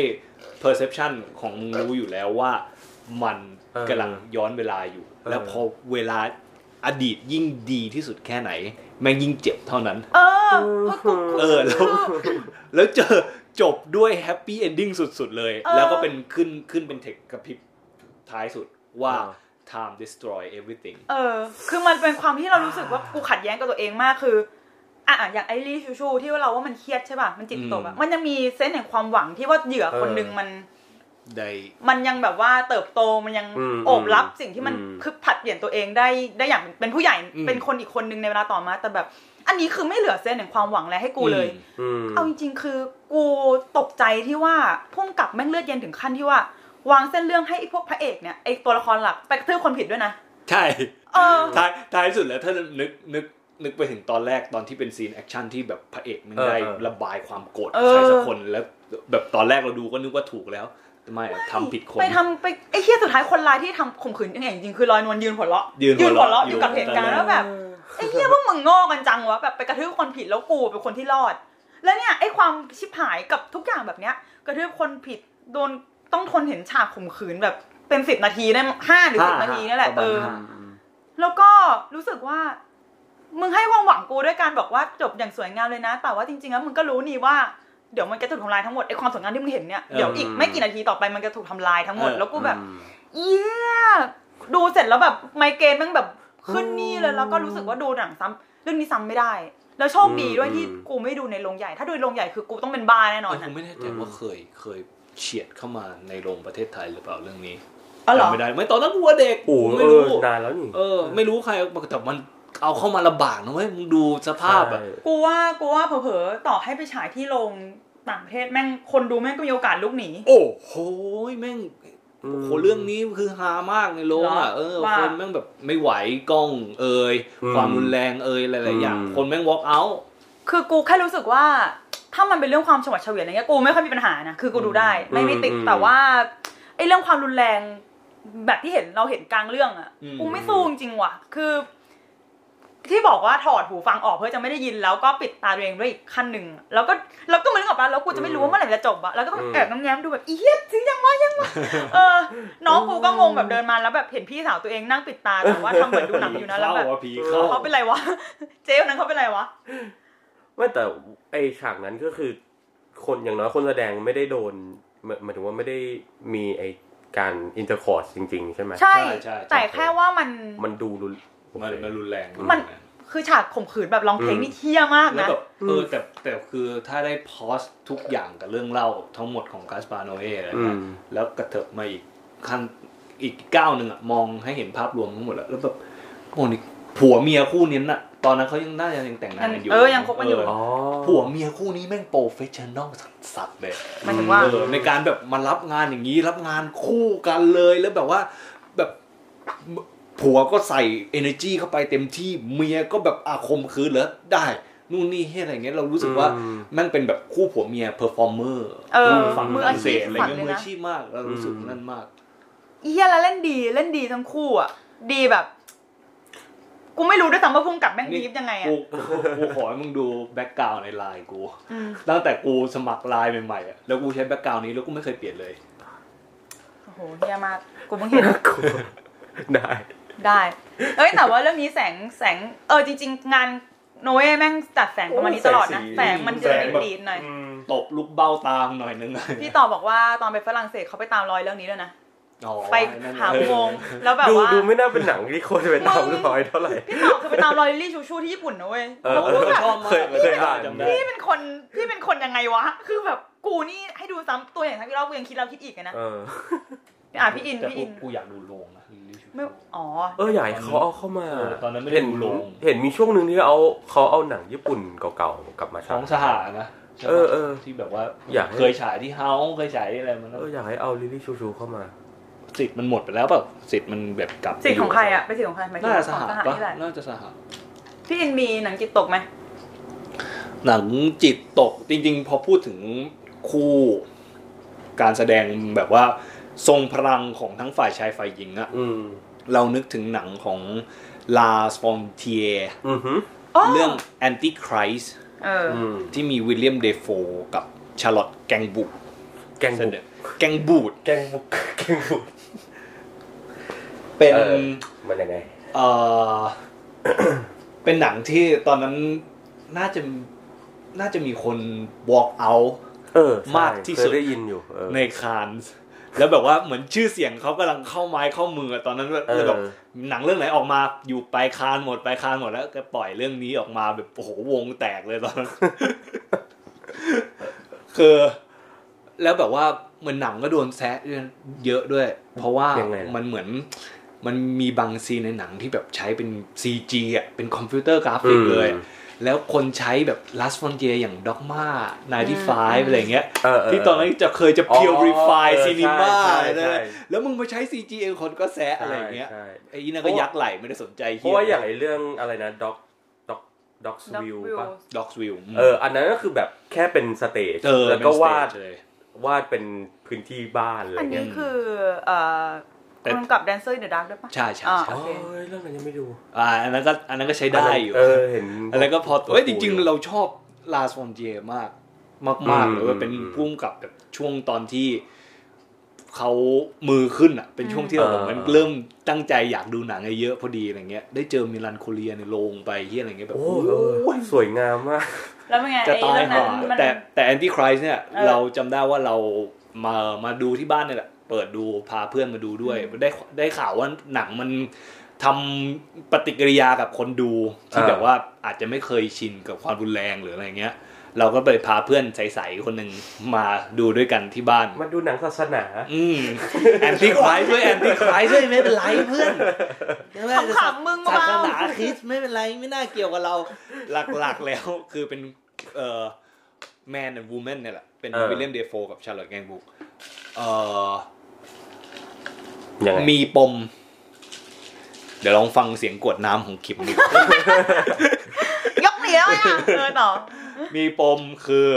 perception ของมึงรู้อยู่แล้วว่ามันเออกำลังย้อนเวลาอยู่เออแล้วพอเวลา อดีตยิ่งดีที่สุดแค่ไหน แม่งยิ่งเจ็บเท่านั้น เออเพราะกูเออแล้วแล้วเจอจบด้วย happy ending สุดๆเลยเออแล้วก็เป็นขึ้นขึ้นเป็นเทคกระพริบท้ายสุดว่าเออ time destroy everything เออ คือมันเป็นความที่เรารู้สึกว่ากูขัดแย้งกับตัวเองมากคือ อะอะอย่างไอลิลี่ชูชูที่ว่าเราว่ามันเครียดใช่ป่ะ มันจิตตกอะอืมมันยังมี sense แห่งความหวังที่ว่าเหยื่อคนหนึ่งมัน ได้มันยังแบบว่าเติบโตมันยังอืมโอบรับสิ่งที่มันอืมคือผลัดเปลี่ยนตัวเองได้ได้อย่างเป็นผู้ใหญ่อืมเป็นคนอีกคนหนึ่งในเวลาต่อมา แต่แบบ อันนี้คือไม่เหลือ sense แห่งความหวังแล้วให้กูเลยอืมเอาจริงๆคือกูตกใจที่ว่าผู้กำกับแม่งเลือดเย็นถึงขั้นที่ว่า วางเส้นเรื่องให้ไอ้พวกพระเอกเนี่ยไอ้ตัวละครหลักไปกระทืบคนผิดด้วยนะใช่เออท้ายท้ายสุดแล้วถ้านึกนึกนึกไปถึงตอนแรกตอนที่เป็น scene action ที่แบบพระเอกมันเออได้เออระบายความโกรธเอกับอใครสักคนแล้ว แบบตอนแรกเราดูก็นึกว่าถูกแล้วแต่ ไม่อะทำผิดคนไปทำไปไอ้เฮียสุดท้ายคนร้ายที่ทำข่มขืนยังไงจริงๆคือลอยนวลยืนหัวเราะยืนหัวหัวเราะเราะอยู่กับเหตุการณ์แล้วแบบไอ้เฮียพวกมึงโง่กันจังวะแบบไปกระทืบคนผิดแล้วกูเป็นคนที่รอด แล้วเนี่ยไอ้ความชิบหายกับทุกอย่างแบบเนี้ย กระทืบคนผิดโดนต้องทนเห็นฉากข่มขืนแบบเป็นสิบนาทีได้ห้าหรือสิบนาทีนี่แหละประเอมาณอห้าแล้วก็รู้สึกว่า มึงให้ความหวังกูด้วยการบอกว่าจบอย่างสวยงามเลยนะ แต่ว่าจริงๆแล้วมึงก็รู้นี่ว่า เดี๋ยวมันจะถูกทำลายทั้งหมดไอ้ความสวยงามที่มึงเห็นเนี่ยเดี๋ยวอีกไม่กี่นาทีต่อไปมันจะถูกทำลายทั้งหมดเออแล้วกูแบบอืมเยี่ยดูเสร็จแล้วแบบไมเกรนแมันแบบขึ้นนี่เลยแล้วก็รู้สึกว่าดูหนังซ้ำเรื่องนี้ซ้ำไม่ได้ แล้วโชคดีด้วยที่อืมกูไม่ดูในโรงใหญ่ ถ้าดูในโรงใหญ่คือกูต้องเป็นบ้าแน่นอนเออผอะมไม่แน่ใจว่าเคยเคยเฉียดเข้ามาในโรงประเทศไทยหรือเปล่าเรื่องนี้อ๋อเหรอจำไม่ได้ไม่ตอนนั้นกูว่าเด็กโอ้กูเอไม่อรู้นานแล้วนี่เออ ไม่รู้ใครแต่มันเอาเข้ามาลำบากนะเว้ยมึงดูสภาพอะใช่กูว่ากูว่าเผลอๆต่อให้ไปฉายที่โรง ต่างประเทศแม่งคนดูแม่งก็มีโอกาสลุกหนี โอ้โหแม่งอืมโหเรื่องนี้คือฮามากในโรงอะเหรอเออว่า คนแม่งแบบไม่ไหวกล้องเอ่ยอืมความรุนแรงเอ่ยหลายๆอย่าง อืม คนแม่ง walk out คือกูแค่รู้สึกว่า ถ้ามันเป็นเรื่องความฉวัดเฉวียนอะไรเงี้ยกูไม่ค่อยมีปัญหานะคือกูดูได้ ไม่ไม่ติดอืมแต่ว่าไอ้เรื่องความรุนแรงแบบที่เห็นเราเห็นกลางเรื่องอะอืม กูไม่สู้จริงๆว่ะ คือ ที่บอกว่าถอดหูฟังออกเพื่อจะไม่ได้ยินแล้วก็ปิดตาตัวเองด้วยอีกขั้นหนึ่งแล้วก็แล้วก็มึงนึกออกปะแล้วกูจะไม่รู้ว่าเมื่อไหร่มันจะจบอะแล้วก็ต้องอืมแอบน้ำแง้มดูแบบอีเหี้ยจริงยังวะยังวะเออน้องกูก็งงแบบเดินมาแล้วแบบเห็นพี่สาวตัวเองนั่งปิดตาแต่ว่าทำเหมือนดูหนังอยู่นะแล้วแบบเข้าว่าผีเข้าเขาเป็นไรวะเจ๊คนนั้นเขาเป็นไรวะไม่แต่ไอฉากนั้นก็คือ คนอย่างน้อยคนแสดงไม่ได้โดนหมายหมายถึงว่าไม่ได้มีไอการ intercourse จริง ๆ ใช่ไหมใช่ใช่ใช่แต่แค่ว่ามันมันดูรุน มันมันรุนแรงมันคือฉากข่มขืนแบบ long take อืมนี่เหี้ยมากแล้วนะแบบเออแต่แต่คือถ้าได้ pause ทุกอย่างกับเรื่องเล่าทั้งหมดของ Gaspar Noé อะไรเงี้ยอืมแล้วกระเถิบมาอีกขั้นอีกก้าวหนึ่งอะมองให้เห็นภาพรวมทั้งหมดแล้วแล้วแบบโอ้นี่ผัวเมียคู่นี้น่ะ ตอนนั้นเขายังน่าจะยังแต่งงานกันอยู่เออยังคบกันอยู่เอ๋อผัวเมียคู่นี้แม่ง professional สัตว์เลยหมายถึงว่าเออในการแบบมารับงานอย่างนี้รับงานคู่กันเลยแล้วแบบว่าแบบ ผัวก็ใส่ energy เข้าไปเต็มที่เมียก็แบบอาคมคืนเหรอได้นู่นนี่เฮ้ยอะไรเงี้ยเรารู้สึกว่าอืมแมันเป็นแบบคู่ผัวเมีย performer เออฝั่งมือฝอารั่งเศชีพสอะไรฝันเงี้ยเลยมือนะอาชีพมากเรารู้สึกอืมนั่นมากเฮียแล้วเล่นดีเล่นดีทั้งคู่อะดีแบบกูไม่รู้ด้วยซ้ำว่าผู้กำกับแม่งนี่ brief ยังไงอะกูกูขอให้มึงดู background ในไลน์กูอืมตั้งแต่กูสมัครไลน์ใหม่ๆอะ แล้วกูใช้ background นี้แล้วกูไม่เคยเปลี่ยนเลย โอ้โหเฮียมาก กูเพิ่งเห็น ได้ ได้เอ้ยแต่ว่าเรื่องนี้แสงแสงเออจริง ๆ งานโนเว่แม่งจัดแสงประมาณนี้ตลอดนะโอ้แสแสงงสีมันจะแสงแบบดีดๆหน่อยอืมตบลูกเบ้าตามหน่อยนึงพี่ต่อบอกว่าตอนไปฝรั่งเศสเขาไปตามรอยเรื่องนี้ด้วยนะอ๋อไปนั่นหาอุโมงค์แล้วแบบดูว่าดูไม่น่าเป็นหนังที่คนจะไปตามร้อยเท่าไหร่พี่ต่อคือไปตามรอยลิลลี่ชูชูที่ญี่ปุ่นนะเว้ยเออแล้วเอกูอแบบชอบมากเคยเคยอ่านจำได้พี่เป็นคนพี่เป็นคนยังไงวะ คือแบบกูนี่ให้ดูซ้ำตัวอย่างทั้งที่รอบกูยังคิดแล้วคิดอีกอะนะเอออะพี่อินแต่พี่กูอินกูอยากดูโรงนะ Lily Chu ไม่ Chu อ๋อเอออยากให้เขาเอาเข้ามาเออตอนนั้นไม่ได้เห็นดูโรงเห็นมีช่วงหนึ่งที่เอาเขาเอาหนังญี่ปุ่นเก่าๆกลับมาขฉาอยงสหานะใช่ปะเออเออที่แบบว่าอยากให้เคยฉายที่เฮาส์เคยฉายที่อะไรมันเอออยากให้เอาลิลลี่ชูชูเข้ามาสิทธิ์มันหมดไปแล้วเปล่าสิทธิ์มันแบบกลับไปสิทธิ์ของใครอะเป็นสิทธิ์ของใครหมายถึงน่าจะสของหาทหารปะนี่แหละน่าจะสหาพี่อินมีหนังจิตตกไหมหนังจิตตกจริง ๆ พอพูดถึงคู่การแสดงแบบว่า ทรงพลังของทั้งฝ่ายชายฝ่ายหญิงอะอืมเรานึกถึงหนังของลาสฟอนเทียอือหือเรื่อง Antichrist เอออืมที่มีวิลเลียมเดฟโฟกับชาร์ลอตแกงบุกแกงบุกแกงบูดแกงบุกแกงบุกเป็นเออมันยังไงเอ่อเป็นหนังที่ตอนนั้นน่าจะน่าจะมีคน walk out เออใช่มากที่สุดเคยได้ยินอยู่เออในคานส์ แล้วแบบว่าเหมือนชื่อเสียงเขากำลังเข้าไม้เข้ามืออะตอนนั้นแบบเออแบบหนังเรื่องไหนออกมาอยู่ไปลายคานหมดไปลายคานหมดแล้วก็ปล่อยเรื่องนี้ออกมาแบบโอ้โหวงแตกเลยตอนนั้นคือแล้วแบบว่าเหมือนหนังก็โดนแซะเยอะด้วย เพราะว่ายังไงล่ะมันเหมือนมันมีบางซีนในหนังที่แบบใช้เป็น CG อะเป็นคอมพิวเตอร์กราฟิกเลยอะ แล้วคนใช้แบบลัสฟอนเจอย่างด็อกมา95อะไรเงี้ยเออเออที่ตอนนั้นจะเคยจะอ๋อ purify เออ cinema ใช่อะไรใช่นะแล้วมึงมาใช้ CG เองคนก็แซะอะไรอย่างเงี้ยใช่ไอ้นั่นก็ยักไหลไม่ได้สนใจเพราะว่าอย่างไอเรื่องอะไรนะด็อกด็อกด็อกส Dog วิว View ป่ะด็อกวิวเอออันนั้นก็คือแบบแค่เป็นสเตจเออแล้วก็วาดเป็น stage เลยวาดเป็นพื้นที่บ้านอะไรอันเงี้นี้ยคือเอ่อแต่ คนกับ Dancer in the Dark ด้วยปะใช่ใช่อ่าใช่โอ้ยเรื่องนั้นยังไม่ดูอ่าอันนั้นก็อันนั้นก็ใช้ได้อยู่เออเห็นอะไรก็พอเอ้ยจริง ๆ เราชอบลาสฟอนเจมากมากอืมๆเลยว่าเป็นอืมพุ่มกับแบบช่วงตอนที่เขามือขึ้นอะ เป็นช่วงที่เราอ่าแบบมันเริ่มตั้งใจอยากดูหนังเยอะๆพอดีอะไรเงี้ย ได้เจอมิลันโคเรียในโรงไปที่อะไรเงี้ยแบบโอ้โอ้เออสวยงามมาก แล้วเป็นไงจะไอ้ตายเรื่องห่านั้นมันแต่แต่ Antichrist เนี่ยเออเราจำได้ว่าเรามามาดูที่บ้านเนี่ยแหละ เปิดดูพาเพื่อนมาดูด้วย ได้ได้ข่าวว่าหนังมันทำปฏิกิริยากับคนดูที่อ่าแบบว่าอาจจะไม่เคยชินกับความรุนแรงหรืออะไรเงี้ย เราก็ไปพาเพื่อนใสๆคนหนึ่งมาดูด้วยกันที่บ้านมาดูหนังศาสนา อืม Antichrist ด้วย Antichrist ด้วยไม่เป็นไรเพื่อนขำๆมึงศาเบาสนาคริสต์ไม่เป็นไรไม่น่าเกี่ยวกับเรา หลักๆแล้วคือเป็นเอ่อ man and woman เนี่ยแหละ เป็นเออวิลเลียมเดฟโฟกับชาร์ลอตแกงบุกเอ่อ ยังไงมีปม เดี๋ยวลองฟังเสียงกรวดน้ำของคิมดูยกหนีแล้วอะเออต่อมีปมคือ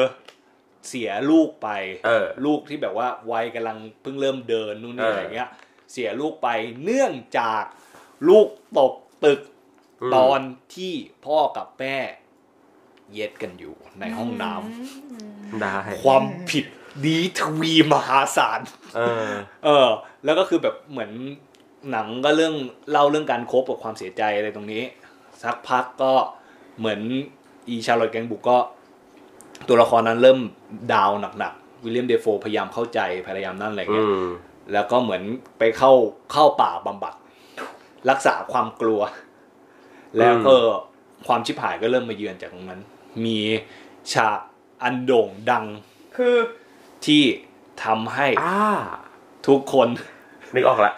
เสียลูกไปเออ ลูกที่แบบว่าวัยกำลังเพิ่งเริ่มเดินนู่นนี่เออออะไรเงี้ย เสียลูกไปเนื่องจากลูกตกตึกอืม ตอนที่พ่อกับแม่เย็ดกันอยู่ในห้องน้ำ ได้ ความผิด ดีทวีมหาศาลเออเออ แล้วก็คือแบบเหมือนหนังก็เรื่องเล่าเรื่องการคบกับความเสียใจอะไรตรงนี้ สักพักก็เหมือนอีชาร์ลอตแกงบุกก็ ตัวละครนั้นเริ่มดาวน์หนักๆวิลเลียมเดโฟพยายามเข้าใจพยายามนั่นอะไรอืเงี้ยมแล้วก็เหมือนไปเข้าเข้าป่าบำบัด รักษาความกลัว แล้วก็ความชิบหายก็เริ่มมาเยือนจากตรงนั้น มีฉากอันโด่งดัง คือ ที่ทำให้อ่าทุกคนนึกออกละ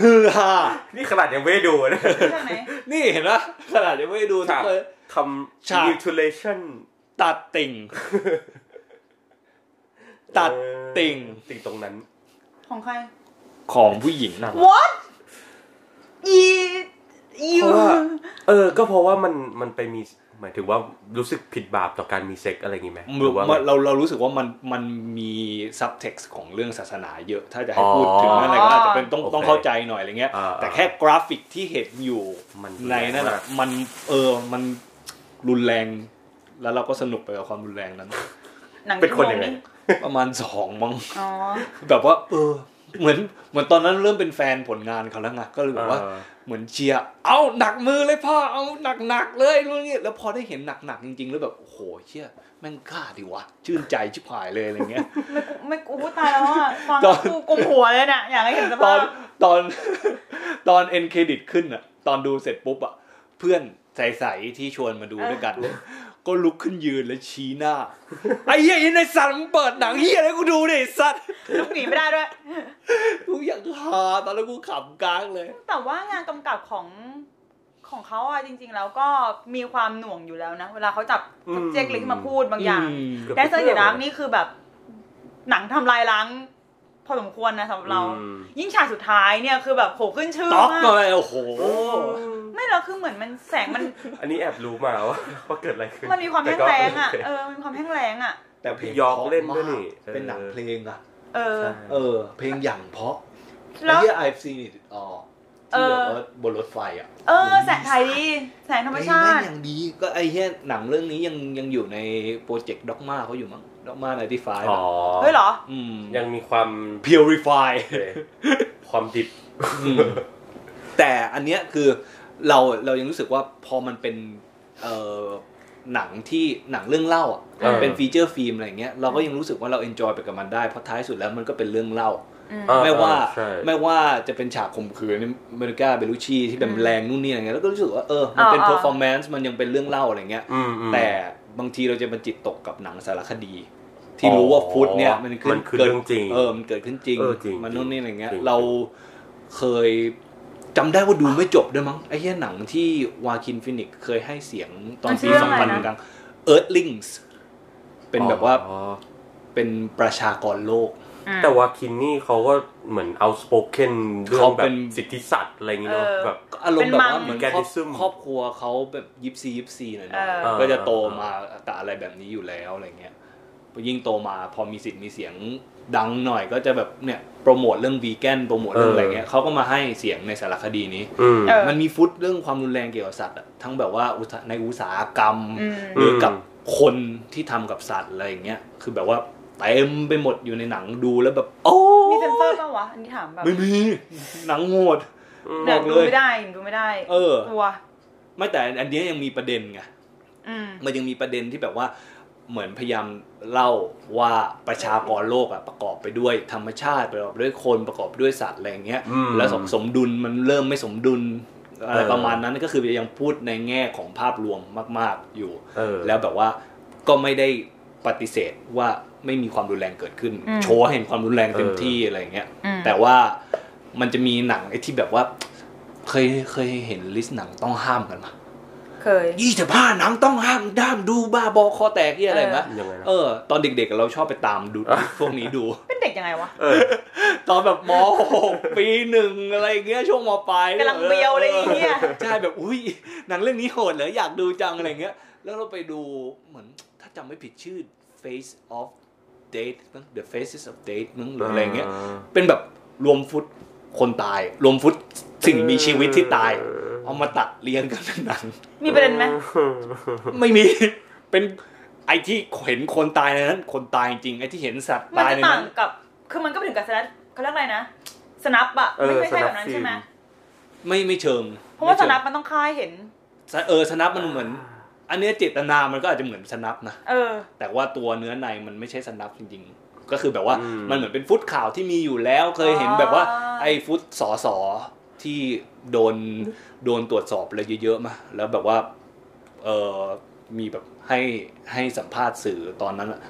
ฮือฮานี่ขนาดยังไม่ได้ดูนะใช่ไหมนี่เห็นปะขนาดยังไม่ได้ดูทุกคนฉากทำ mutilation ตัดติ่ง ตัดติ่ง ติ่งตรงนั้น ของใคร ของผู้หญิง what อีอีเพราะว่าเออ ก็เพราะว่ามันมันไปมี หมายถึงว่ารู้สึกผิดบาปต่อการมีเซ็กซ์อะไรอย่างงี้ไหมหรือว่าเราเรารู้สึกว่ามันมันมี subtext ของเรื่องศาสนาเยอะ ถ้าจะให้พูดอ๋อถึงนั่นอะไรก็อาจจะเป็นต้องโอเคต้องเข้าใจหน่อยอะไรเงี้ยอ่าแต่แค่กราฟิกที่เห็นอยู่มันในนั่นมาอะกมันเออมันรุนแรง แล้วเราก็สนุกไปกับความรุนแรงนั้นหนังเป็นคนยังไงประมาณสองมั้งอ๋อแบบว่า เออ เหมือนเหมือนตอนนั้นเริ่มเป็นแฟนผลงานเขาแล้วไงก็เลยแบบว่าเออเหมือนเชียร์เอาหนักมือเลยพ่อเอาหนักหนักๆเลยนู่นนี่แล้วพอได้เห็นหนักหนักๆจริงๆ แล้วแบบโอ้โหเชี่ยแม่งกล้าดิวะชื่นใจชิบหายเลยอะไรเงี้ยไม่กูไม่กูตายแล้วอะฟังตอนกูกุมหัวเลยเนี่ยอยากให้เห็นสตอภานพตอนตอนเอ็นเครดิตขึ้นอะตอนดูเสร็จปุ๊บอะเพื่อนใสๆที่ชวนมาดูด้วยกัน ก็ลุกขึ้นยืนแล้วชี้หน้า ไอ้เหี้ยไอ้ในสัตว์มึงเปิดหนังเหี้ยอะไรกูดูดิไอ้สัตว์ลุกหนีไม่ได้ด้วย กูอยากหาตอนนั้นกูขำกลางเลย แต่ว่างานกำกับของของเขาอะจริง ๆ แล้วก็มีความหน่วงอยู่แล้วนะ เวลาเขาจับอืม เจ๊กเล็กขึ้นมาพูดบางอย่าง อืม แดนเซอร์เดอะดักนี่คือแบบ หนังทำลายล้าง พอสมควรนะสำหรับเราอืมยิ่งฉากสุดท้ายเนี่ยคือแบบโหขึ้นชื่อต๊อกมากเลยโอ้โหไม่แล้วคือเหมือนมันแสงมัน อันนี้แอบรู้มาว่าว่าเกิดอะไรขึ้นมันมีความแต่แห้งก็แรงอะโเคเออมีความแห้งแรงอะแต่เพลงยอร์กเล่นด้วยนี่เพราะมากเป็นหนังเพลงอะเออใช่เออ เพลงอย่างเพราะแล้ไอ้วที่ I've seen it อ๋อที่แบบเออว่าบนรถไฟอะ เออ แสงถ่ายดี แสงธรรมชาเพลงแม่งติยังดีก็ไอ้เหี้ยหนังเรื่องนี้ยังยังอยู่ในโปรเจกต์ Dogma เขาอยู่มั้ง Dogma ในที่ไฟอ๋อเฮ้ยเหรอ อืมยังมีความ purify โอเคความดิบอืมแต่อันเนี้ยคือเราเรายังรู้สึกว่าพอมันเป็นเอ่อหนังที่หนังเรื่องเล่าอะเออเป็น feature film อะไรเงี้ยเราก็ยังรู้สึกว่าเรา enjoy ไปกับมันได้เพราะท้ายสุดแล้วมันก็เป็นเรื่องเล่าอืมอ่ไม่ว่าใช่ไม่ว่าจะเป็นฉากข่มขืนโมนิกาเบลลุชชีที่แบบอืมแรงนู่นนี่อะไรเงี้ยแล้วก็รู้สึกว่าเออมันเป็นอ่า performance มันยังเป็นเรื่องเล่าอะไรเงี้ยอืมอืมแต่บางทีเราจะเป็นจิตตกกับหนังสารคดี ที่รู้ว่าฟุตเนี่ยมันมันคือกิดเรื่องจริง เออมันเกิดขึ้นจริงเออจริง มันนู่นนี่อะไรเงี้ยจริงเราเคยจำได้ว่าดูไม่จบด้วยมั้งไอ้เหี้ยหนังที่วาคินฟินิกซ์เคยให้เสียงตอนมันชื่ปีอเรื่องสองอะไรพันนะกลาง Earthlings เป็นแบบว่าอ๋อเป็นประชากรโลกอืมแต่ว่าคินนี่เขาก็เหมือนเอาสโปเกนเรื่องเขาแบเป็บนสิทธิสัตว์อะไรอย่างเงี้ยเนอะเออแบบก็อารมณ์แบบว่าเป็นมังเหมือนครอบ Gadism ครอบครัวเขาแบบยิปซียิปซีหน่อยเออเนาะก็จะโตมากับอะไรแบบนี้อยู่แล้วอะไรเงี้ยพอ ยิ่งโตมาพอมีสิทธิ์มีเสียงดังหน่อยก็จะแบบเนี่ยโปรโมทเรื่องวีแกนโปรโมทเรื่องอะไรเงี้ยเขาก็มาให้เสียงในสารคดีนี้อืมเออมันมีฟุตเรื่องความรุนแรงเกี่ยวกับสัตว์อะทั้งแบบว่าอุตสาในอุตสาหกรรมอืมหรือกับคนที่ทำกับสัตว์อะไรอย่างเงี้ยคือแบบว่าเต็มไปหมดอยู่ในหนังดูแล้วแบบ โอ้มีเซนเซอร์ป่าวะอันนี้ถามแบบไม่มีหนังโหดเนี่ยบอกดูเลยไม่ได้ดูไม่ได้ เออกลัวไม่แต่อันเนี้ยยังมีประเด็นไงอืมมันยังมีประเด็นที่แบบว่า เหมือนพยายามเล่าว่าประชากรโลกอะประกอบไปด้วยธรรมชาติประกอบไปด้วยคนประกอบไปด้วยสัตว์อะไรอย่างเงี้ยอืมแล้วสมสมดุลมันเริ่มไม่สมดุลอะไรเออประมาณนั้นก็คือยังพูดในแง่ของภาพรวมมาก ๆอยู่เออแล้วแบบว่าก็ไม่ได้ปฏิเสธว่าไม่มีความรุนแรงเกิดขึ้นอืมโชว์ให้เห็นความรุนแรงเต็มเออที่อะไรอย่างเงี้ยอืมแต่ว่ามันจะมีหนังไอ้ที่แบบว่า เคยเคยเห็นลิสต์หนังต้องห้ามกันมา เคยยี่สิบห้าหนังต้องห้ามด้ามดูบ้าบอคอแตกที่อะไรมะยังไงนะเออ ตอนเด็กๆเราชอบไปตามดูพวกนี้ดู เป็นเด็กยังไงวะเออตอนแบบมหกปีหนึ่งอะไรอย่างเงี้ยช่วงมปลายกำลังเบียวเลยไอ้เหี้ยใช่แบบอุ้ยหนังเรื่องนี้โหดเหรออยากดูจังอะไรเงี้ย แล้วเราไปดูเหมือนถ้าจำไม่ผิดชื่อ Face of Date มั้ง The Faces of Date มั้งหรืออะไรเงี้ยเป็นแบบรวมฟุตคนตาย รวมฟุตสิ่งมีชีวิตที่ตาย เอามาตัดเรียงกันเป็นหนัง มีประเด็นไหมไม่มี เป็นไอที่เห็นคนตายในนั้น คนตายจริงไอที่เห็นสัตว์มันตายจะในต่านั้งนกับ คือมันก็ถึงกับสแนปเขาเรียกอะไรนะสนับอะเออไม่ไม่ใช่สนัแบบบนั้นใช่ไหมฟิล์มไม่ไม่เชิง เพราะว่าสไม่ชิงนับมันต้องค่ายเห็น เออสนับมันเหมือน อันเนี้ยเจตนามันก็อาจจะเหมือนสนับนะเออ แต่ว่าตัวเนื้อในมันไม่ใช่สนับจริง ๆ ก็คือแบบว่าอืมมันเหมือนเป็นฟุตข่าวที่มีอยู่แล้ว เคยเห็นแบบว่า ไอ้ฟุตสอสอ ที่โดนโดนตรวจสอบอะไรเยอะๆมาแล้วแบบว่าเออมีแบบให้ให้สัมภาษณ์สื่อตอนนั้นอะ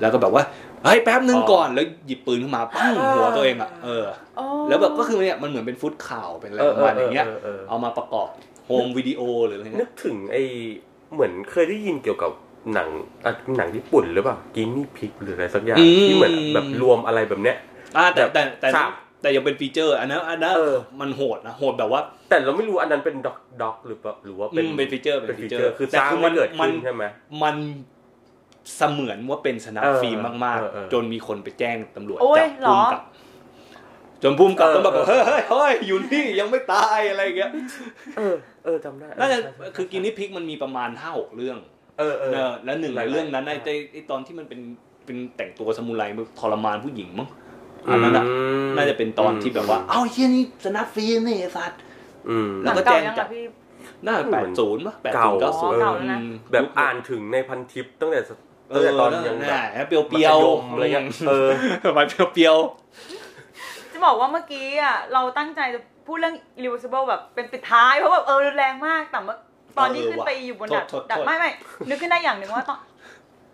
แล้วก็แบบว่าเฮ้ยแป๊บนึงก่อนแล้วหยิบปืนขึ้นมาปั้งหัวตัวเองอะเอออ๋อแล้วแบบก็คือเนี่ยมันเหมือนเป็นฟุตข่าวเป็นอะไรประมาณอย่างเงี้ยเออเออเออเอามาประกอบโฮมวิดีโอหรืออะไรนึเงี้กยถึงไอ้เหมือนเคยได้ยินเกี่ยวกับหนังอะหนังญี่ปุ่นหรือเปล่ากินนี่พิกหรืออะไรสักอย่างที่เหมือนแบบรวมอะไรแบบเนี้ยอ่าแต่แต่แต่ฉาก แต่ยังเป็นฟีเจอร์อันนั้นอันนั้นเออ มันโหดนะโหดแบบว่า แต่เราไม่รู้อันนั้นเป็นด็อกด็อกหรือเปล่าหรือว่าเป็เป็นนเป็นฟีเจอร์เป็นฟีฟีเจเจออร์ร์คือแต่สร้างคือไม่เกิดมัขึ้นใช่ไหม มันเสมือนว่าเป็นสนับเออฟิล์มมากเออเออๆ จนมีคนไปแจ้งตำรวจโอ้ยจับเหรพุ่อ มกับ จนพุ่มกับเออต้องแบบเออ เฮ้ยเฮ้ยเฮ้ยอยู่นี่ยังไม่ตายอะไรอย่างเงี้ยเออเออจำได้น่าจะใช่ใช่คือกินนี่พิกมันมีประมาณห้าหกเรื่อง เออเออเนอะแล้วหนึ่งหลายๆเรื่องนั้นไอ้ใช่ ไอ้ไอ้ตอนที่มันเป็นเป็นแต่งตัวสมุไรมันทรมานผู้หญิงมั้ง อันนั้นอะมน่าจะเป็นตอนที่แบบว่า เอ้าเฮียนี่สนับฟิล์มนี่ไอ้สัตว์อืมแล้วก็หนัแจ้งเายังจับอะพี่น่าแปดศูนย์ป่ะแปดเก่าศูนย์เก้าศูนย์อ๋อเก่าแล้วนะแบบอ่านถึงในพันทิปตั้งแต่สเอตั้งอแต่ตอนนั่นยังแบแหบละเปรียวเปรียวมัธยมอะไรเงี้ยเออมันเปรียวเปรียวจะบอกว่าเมื่อกี้อะเราตั้งใจจะพูดเรื่อง irreversible แบบเป็นปิดท้ายเพราะแบบเออรุนแรงมากแต่เมื่อตอนที่ขึ้นไปอยู่บนดัดดัดไม่ไม่นึกขึ้นได้อย่างหนึ่งว่าตอน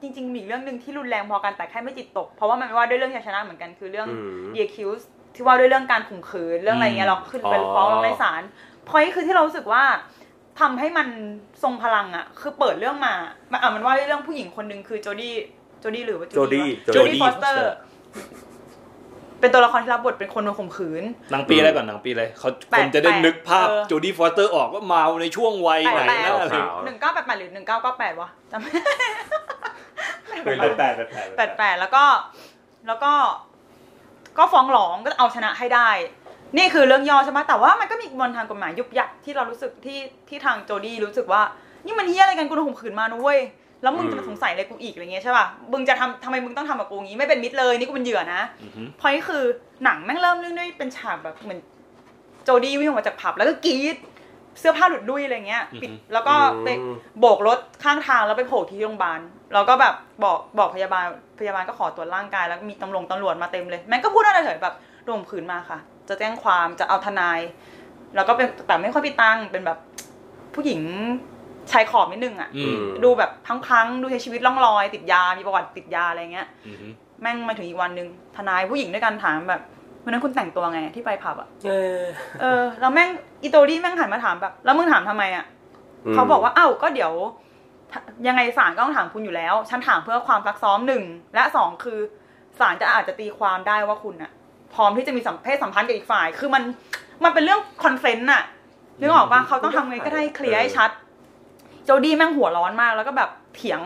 จริง ๆ มีอีกเรื่องหนึ่งที่รุนแรงพอกันแต่แค่ไม่จิตตก เพราะว่ามันว่าด้วยเรื่องชัยชนะเหมือนกันคือเรื่องอืม The Accused ที่ว่าด้วยเรื่องการข่มขืนเรื่องอะไรเงี้ยเราขึ้นไปอ๋อฟ้องร้องในศาลพอยคือที่เรารู้สึกว่าทำให้มันทรงพลังอะ คือเปิดเรื่องมามันอะมันว่าด้วยเรื่องผู้หญิงคนหนึ่งคือโจดี้โจดี้หรือว่าโจดี้โจดี้ฟอสเตอร์ เป็นตัวละครที่รับบทเป็นคนโดนข่มขืน หนังปีอะไรก่อนหนังปีอะไรเขาแปดคนจะได้นึกภาพเออโจดี้ฟอสเตอร์ออกว่ามาในช่วงวัยไหนแปดนะแปดอะไรสาวหนึ่งเก้าแปดแปดหรือหนึ่งเก้าเก้าแปดวะจำไม่แปดแปดแปดแปดแปดแล้วก็แล้วก็ ก็ฟ้องร้องก็เอาชนะให้ได้ นี่คือเรื่องย่อใช่ไหมแต่ว่ามันก็มีบนทางกฎหมายยุบยับที่เรารู้สึกที่ที่ทางโจดี้รู้สึกว่า นี่มันเฮี้ยอะไรกันกูโดนข่มขืนมานะเว้ย แล้วมึงจะมาสงสัยอะไรกูอีกอะไรเงี้ยใช่ป่ะมึงจะทำทำไมมึงต้องทำกับกูงี้ไม่เป็นมิตรเลยนี่กูเป็นเหยื่อนะอือฮึพอยคือหนังแม่งเริ่มเรื่องด้วยเป็นฉากแบบเหมือนโจดี้วิ่งออกมาจากผับแล้วก็กรีดเสื้อผ้าหลุดลุ่ยอะไรเงี้ยปิดแล้วก็ไปอืมโบกรถข้างทางแล้วไปโผล่ที่โรงพยาบาลแล้วก็แบบบอกบอกพยาบาลพยาบาลก็ขอตรวจร่างกายแล้วมีตำรวจตำรวจมาเต็มเลยแม่งก็พูดอะไรเฉยๆแบบโดนข่มขืนมาค่ะ จะแจ้งความจะเอาทนาย แล้วก็เป็นแต่ไม่ค่อยไปตังค์เป็นแบบผู้หญิง ชายขอบนิดนึงอะ อืม ดูแบบพังๆ ดูใช้ชีวิตล่องลอย ติดยา มีประวัติติดยาอะไรเงี้ย อือฮึแม่งมาถึงอีกวันหนึ่งทนายผู้หญิงด้วยกันถามแบบวันนั้นคุณแต่งตัวไงที่ไปผับอะ เออ เออแล้วแม่งอีโตดี้แม่งหันมาถามแบบ แล้วมึงถามทำไมอะ ม เขาบอกว่าอ้าวก็เดี๋ยวถ้ายังไงศาลก็ต้องถามคุณอยู่แล้ว ฉันถามเพื่อความซักซ้อมหนึ่งและสองคือศาลจะอาจจะตีความได้ว่าคุณอะพร้อมที่จะมีสัมเพศสัมพันธ์กับอีกฝ่าย คือมันมันเป็นเรื่อง consent น่ะนึกออกปะเขาต้องทำไงก็ได้ให้เคลียร์ให้ชัด โจดี้แม่งหัวร้อนมาก แล้วก็แบบเถียง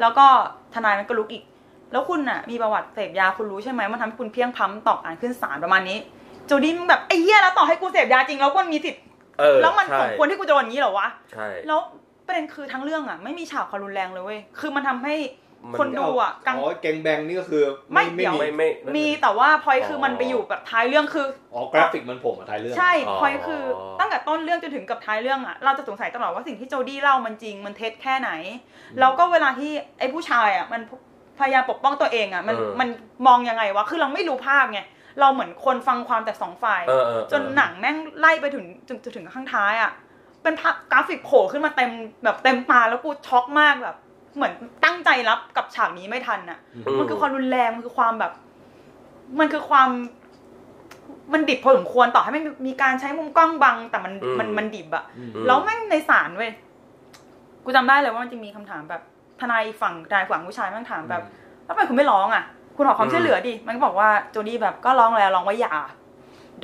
แล้วก็ทนายมันก็ลุกอีก แล้วคุณน่ะ มีประวัติเสพยาคุณรู้ใช่ไหมมันทำให้คุณเพลี่ยงพล้ำต่อการขึ้นศาลประมาณนี้ โจดี้มันแบบไอ้เหี้ยแล้วต่อให้กูเสพยาจริงแล้วก็มีสิทธิ์เออแล้วมันใช่สมควรที่กูจะโดนอย่างนี้เหรอวะใช่แล้วประเด็นคือทั้งเรื่องอะ ไม่มีฉากความรุนแรงเลยเว้ยคือมันทำให้มัน คนดูอะกังอ๋อแกงแบงนี่ก็คือ ไม่ไม่เดี๋ยวมีไม่ไม่ไมีแต่ว่าพอยอ๋อคือมันไปอยู่แบบท้ายเรื่องคืออ๋อกราฟิกมันโผล่มาท้ายเรื่อง ใช่อ๋อพอยคือตั้งแต่ต้นเรื่องจนถึงกับท้ายเรื่องอะเราจะสงสัยตลอดว่าสิ่งที่โจดี้เล่ามันจริงมันเท็จแค่ไหน แล้วก็เวลาที่ไอ้ผู้ชายอะมันพยายามปกป้องตัวเองอะมันเออมันมองยังไงวะคือเราไม่รู้ภาพไงเราเหมือนคนฟังความแต่สองฝ่ายเออเออเออจนหนังแม่งไล่ไปถึงจนจนถึงข้างท้ายอะเป็นภาพกราฟิกโผล่ขึ้นมาเต็มแบบเต็มตาแล้วกูช็อกมากแบบ เหมือนตั้งใจรับกับฉากนี้ไม่ทันอะอืมมันคือความรุนแรงมันคือความแบบ มันคือความ มันดิบพอสมควรต่อให้ไม่มีมีการใช้มุมกล้องบัง แต่มันอืมมันมันดิบอะอืมแล้วแม่งในศาลเว้ยกูจำได้เลยว่ามันจะมีคำถามแบบทนายฝั่งทนายฝั่งผู้ชายแม่งถามแบบแล้วทำไมคุณไม่ร้องอะคุณขอความช่วยเหลือดิมันก็บอกว่าโจดี้แบบก็ร้องแล้วร้องว่าอย่า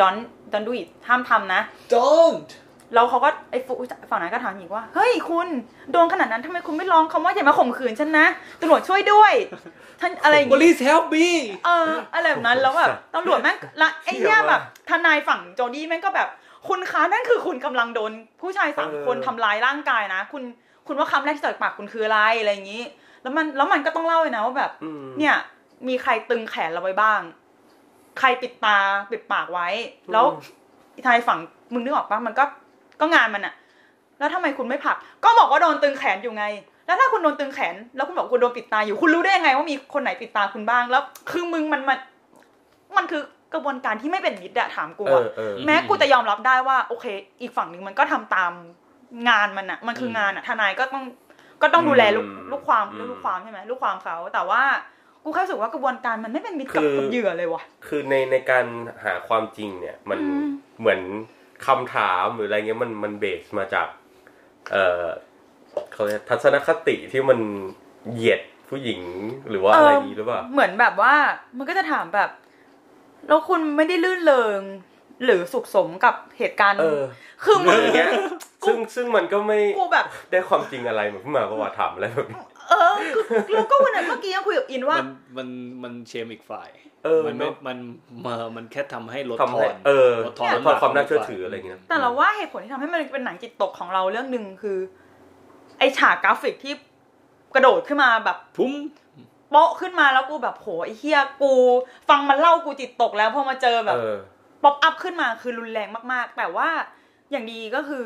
ดอนดอนดูอิห้ามทำนะ don't แล้วเขาก็ไอ้ฝั่งฝั่งนั้นก็ถามอีกว่า เฮ้ยคุณโดนขนาดนั้นทำไมคุณไม่ร้องคำว่าอย่ามาข่มขืนฉันนะตำรวจช่วยด้วยท่านอะไรอย่างงี้ police help me เอออะไรแบบนั้นแล้วแบบตำรวจแม่งละไอ้เหี้ยแบบทนายฝั่งโจดี้แม่งก็แบบ คุณคะนั่นคือคุณกำลังโดนผู้ชายสามคนเออทำร้ายร่างกายนะ คุณคุณว่าคำแรกที่จากปากคุณคืออะไรอะไรอย่างนี้ แล้วมันแล้วมันก็ต้องเล่าเลยนะว่าแบบอืมเนี่ย มีใครตึงแขนเราไว้บ้าง ใครปิดตาปิดปากไว้ แล้วอืมทนายฝั่งมึงนึกออกปะมันก็ ก็งานมันอะแล้วทำไมคุณไม่ผลัก ก็บอกว่าโดนตึงแขนอยู่ไง แล้วถ้าคุณโดนตึงแขน แล้วคุณบอกคุณโดนปิดตาอยู่คุณรู้ได้ยังไงว่ามีคนไหนปิดตาคุณบ้างแล้ว คือมึงมันมันมันคือกระบวนการที่ไม่เป็นมิตรอะถามกูเออะอเออแม้กูจะยอมรับได้ว่า โอเค อีกฝั่งหนึ่งมันก็ทำตามงานมันอะมันคือมงานอะทนายก็ต้องก็ต้องดูแลลูกอืมลูกความอืมลูกความใช่ไหมลูกความเขาแต่ว่ากูแค่รู้สึกว่ากระบวนการมันไม่เป็นมิตรกับคือกับเหยื่อเลยว่ะ คือในในการหาความจริงเนี่ย มันอืมเหมือน คำถามหรืออะไรเงี้ยมันมันเบสมาจาก เอ่อเขาเรียกทัศนคติที่มันเหยียดผู้หญิงหรือว่าอะไรอย่างนี้หรือเปล่าเหมือนแบบว่ามันก็จะถามแบบ แล้วคุณไม่ได้ลื่นเริงหรือสุขสมกับเหตุการณ์เออคือมึงอย่างเงี้ยซึ่งซึ่งมันก็ไม่กูแบบได้ความจริงอะไรมาขึ้นมาเพราะว่าถามอะไรแบบนี้ เออคือแล้วก็วันนั้นเมื่อกี้ยังคุยกับอินว่า มันมันมันเชมอีกฝ่ายเออมันไม่เนอะมันมามันแค่ทำให้ลดทำทอให้นเออลดทอนลดทอนความน่าเชื่อถืออะไรเงี้ยแต่เราว่าเหตุผลที่ทำให้มันเป็นหนังจิตตกของเราเรื่องหนึ่งคือ ไอฉากกราฟิกที่กระโดดขึ้นมาแบบพุ่มโป๊ะขึ้นมาแล้วกูแบบโหไอ้เฮียกู ฟังมันเล่ากูจิตตกแล้วพอมาเจอแบบเออpop up ขึ้นมาคือรุนแรงมากๆ แต่ว่าอย่างดีก็คือ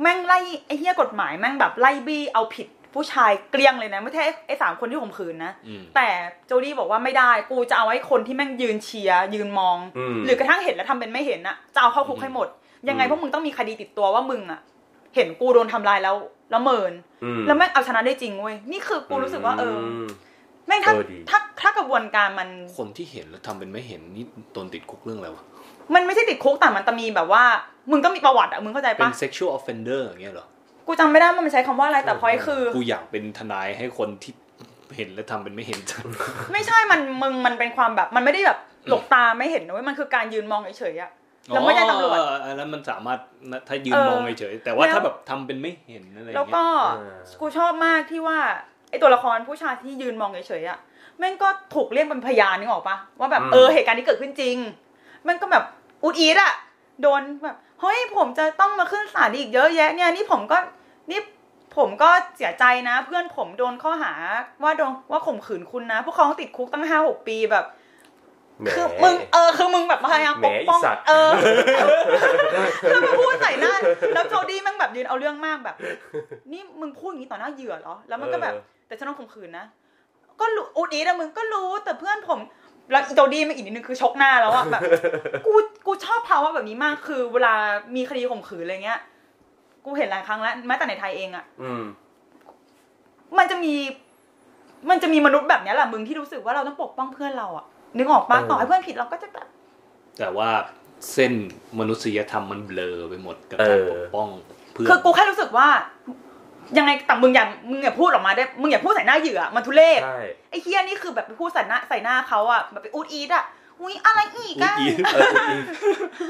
แม่งไล่ไอ้เฮียกฎหมายแม่งแบบไล่บี้เอาผิด ผู้ชายเกลี้ยงเลยนะ ไม่ใช่ไอ้ไอ้สามคนที่ข่มขืนนะอืมแต่โจดี้บอกว่าไม่ได้กูจะเอาไอ้คนที่แม่งยืนเชียร์ยืนมองอืมหรือกระทั่งเห็นแล้วทำเป็นไม่เห็นน่ะจะเอาเข้าคุกให้หมด ยังไงอืมพวกมึงต้องมีคดีติดตัวว่ามึงอะเห็นกูโดนทำลายแล้วแล้วเมินอืมแล้วแม่งเอาชนะได้จริงเว้ยนี่คือกูรู้สึกว่าเออมแม่งถ้าเออดีถ้าถ้ากระบวนการมันคนที่เห็นแล้วทำเป็นไม่เห็นนี่โดนติดคุกเรื่องอะไรวะมันไม่ใช่ติดคุกแต่มันจะมีแบบว่า มึงต้องมีประวัติอะมึงเข้าใจเป็นปะ sexual offender อย่างเงี้ยเหรอ กูจำไม่ได้ว่ามันใช้คำว่าอะไรแต่พอยคือ กูอยากเป็นทนายให้คนที่เห็นแล้วทำเป็นไม่เห็นจังไม่ใช่มันมึงมันเป็นความแบบมันไม่ได้แบบหลบตาไม่เห็นนะเว้ยมันคือการยืนมองเฉยๆอะแล้วไม่ใช่ตำรวจอ๋ออันนั้นมันสามารถถ้ายืนเออมองเฉยๆแต่ว่าแล้วถ้าแบบทำเป็นไม่เห็นอะไรอย่างแล้วเงี้ยก็อ่ากูชอบมากที่ว่าไอตัวละครผู้ชายที่ยืนมองเฉยๆอะแม่งก็ถูกเรียกเป็นพยานนึกออกปะว่าแบบอืมเออเหตุการณ์ที่เกิดขึ้นจริงแม่งก็แบบอุดอีดอะโดนแบบ เฮ้ยผมจะต้องมาขึ้นศาลอีกเยอะแยะเนี่ยนี่ผมก็นี่ผมก็เสียใจนะ เพื่อนผมโดนข้อหาว่าโดนว่าข่มขืนคุณนะ พวกเขาต้องติดคุกตั้งห้าหกปีแบบแหมคือมึงเออคือมึงแบบพยายามปกป้องแหมอีสัตว์เออคือมึงพูดใส่หน้าแล้วโจดี้แม่งแบบยืนเอาเรื่องมากแบบ นี่มึงพูดอย่างนี้ต่อหน้าเหยื่อเหรอ แล้วมันก็แบบเออแต่ฉันต้องข่มขืนนะ ก็รู้อูดีนะมึงก็รู้แต่เพื่อนผม แล้วโจดี้มาอีกนิดนึงคือชกหน้าแล้วอะแบบกูกูชอบภาวะแบบนี้มากคือเวลามีคดีข่มขืนอะไรเงี้ย กูเห็นหลายครั้งแล้วแม้แต่ในไทยเองอะอืมมันจะมี มันจะมีมนุษย์แบบเนี้ยแหละมึงที่รู้สึกว่าเราต้องปกป้องเพื่อนเราอะนึกออกปะเออต่อให้เพื่อนผิดเราก็จะแบบแต่ว่าเส้นมนุษยธรรมมันเบลอไปหมดกับเอการอปกป้องเพื่อนคือกูแค่รู้สึกว่า ยังไงแต่มึงอย่ามึงอย่าพูดออกมาได้มึงอย่าพูดใส่หน้าเหยื่อมันทุเรศใช่ไอ้เฮียนี่คือแบบไปพูดใส่หน้าใส่หน้าเขาอะแบบไปอูดอีดอะอุ้ยอะไรอีกวูดอะอีทเอออี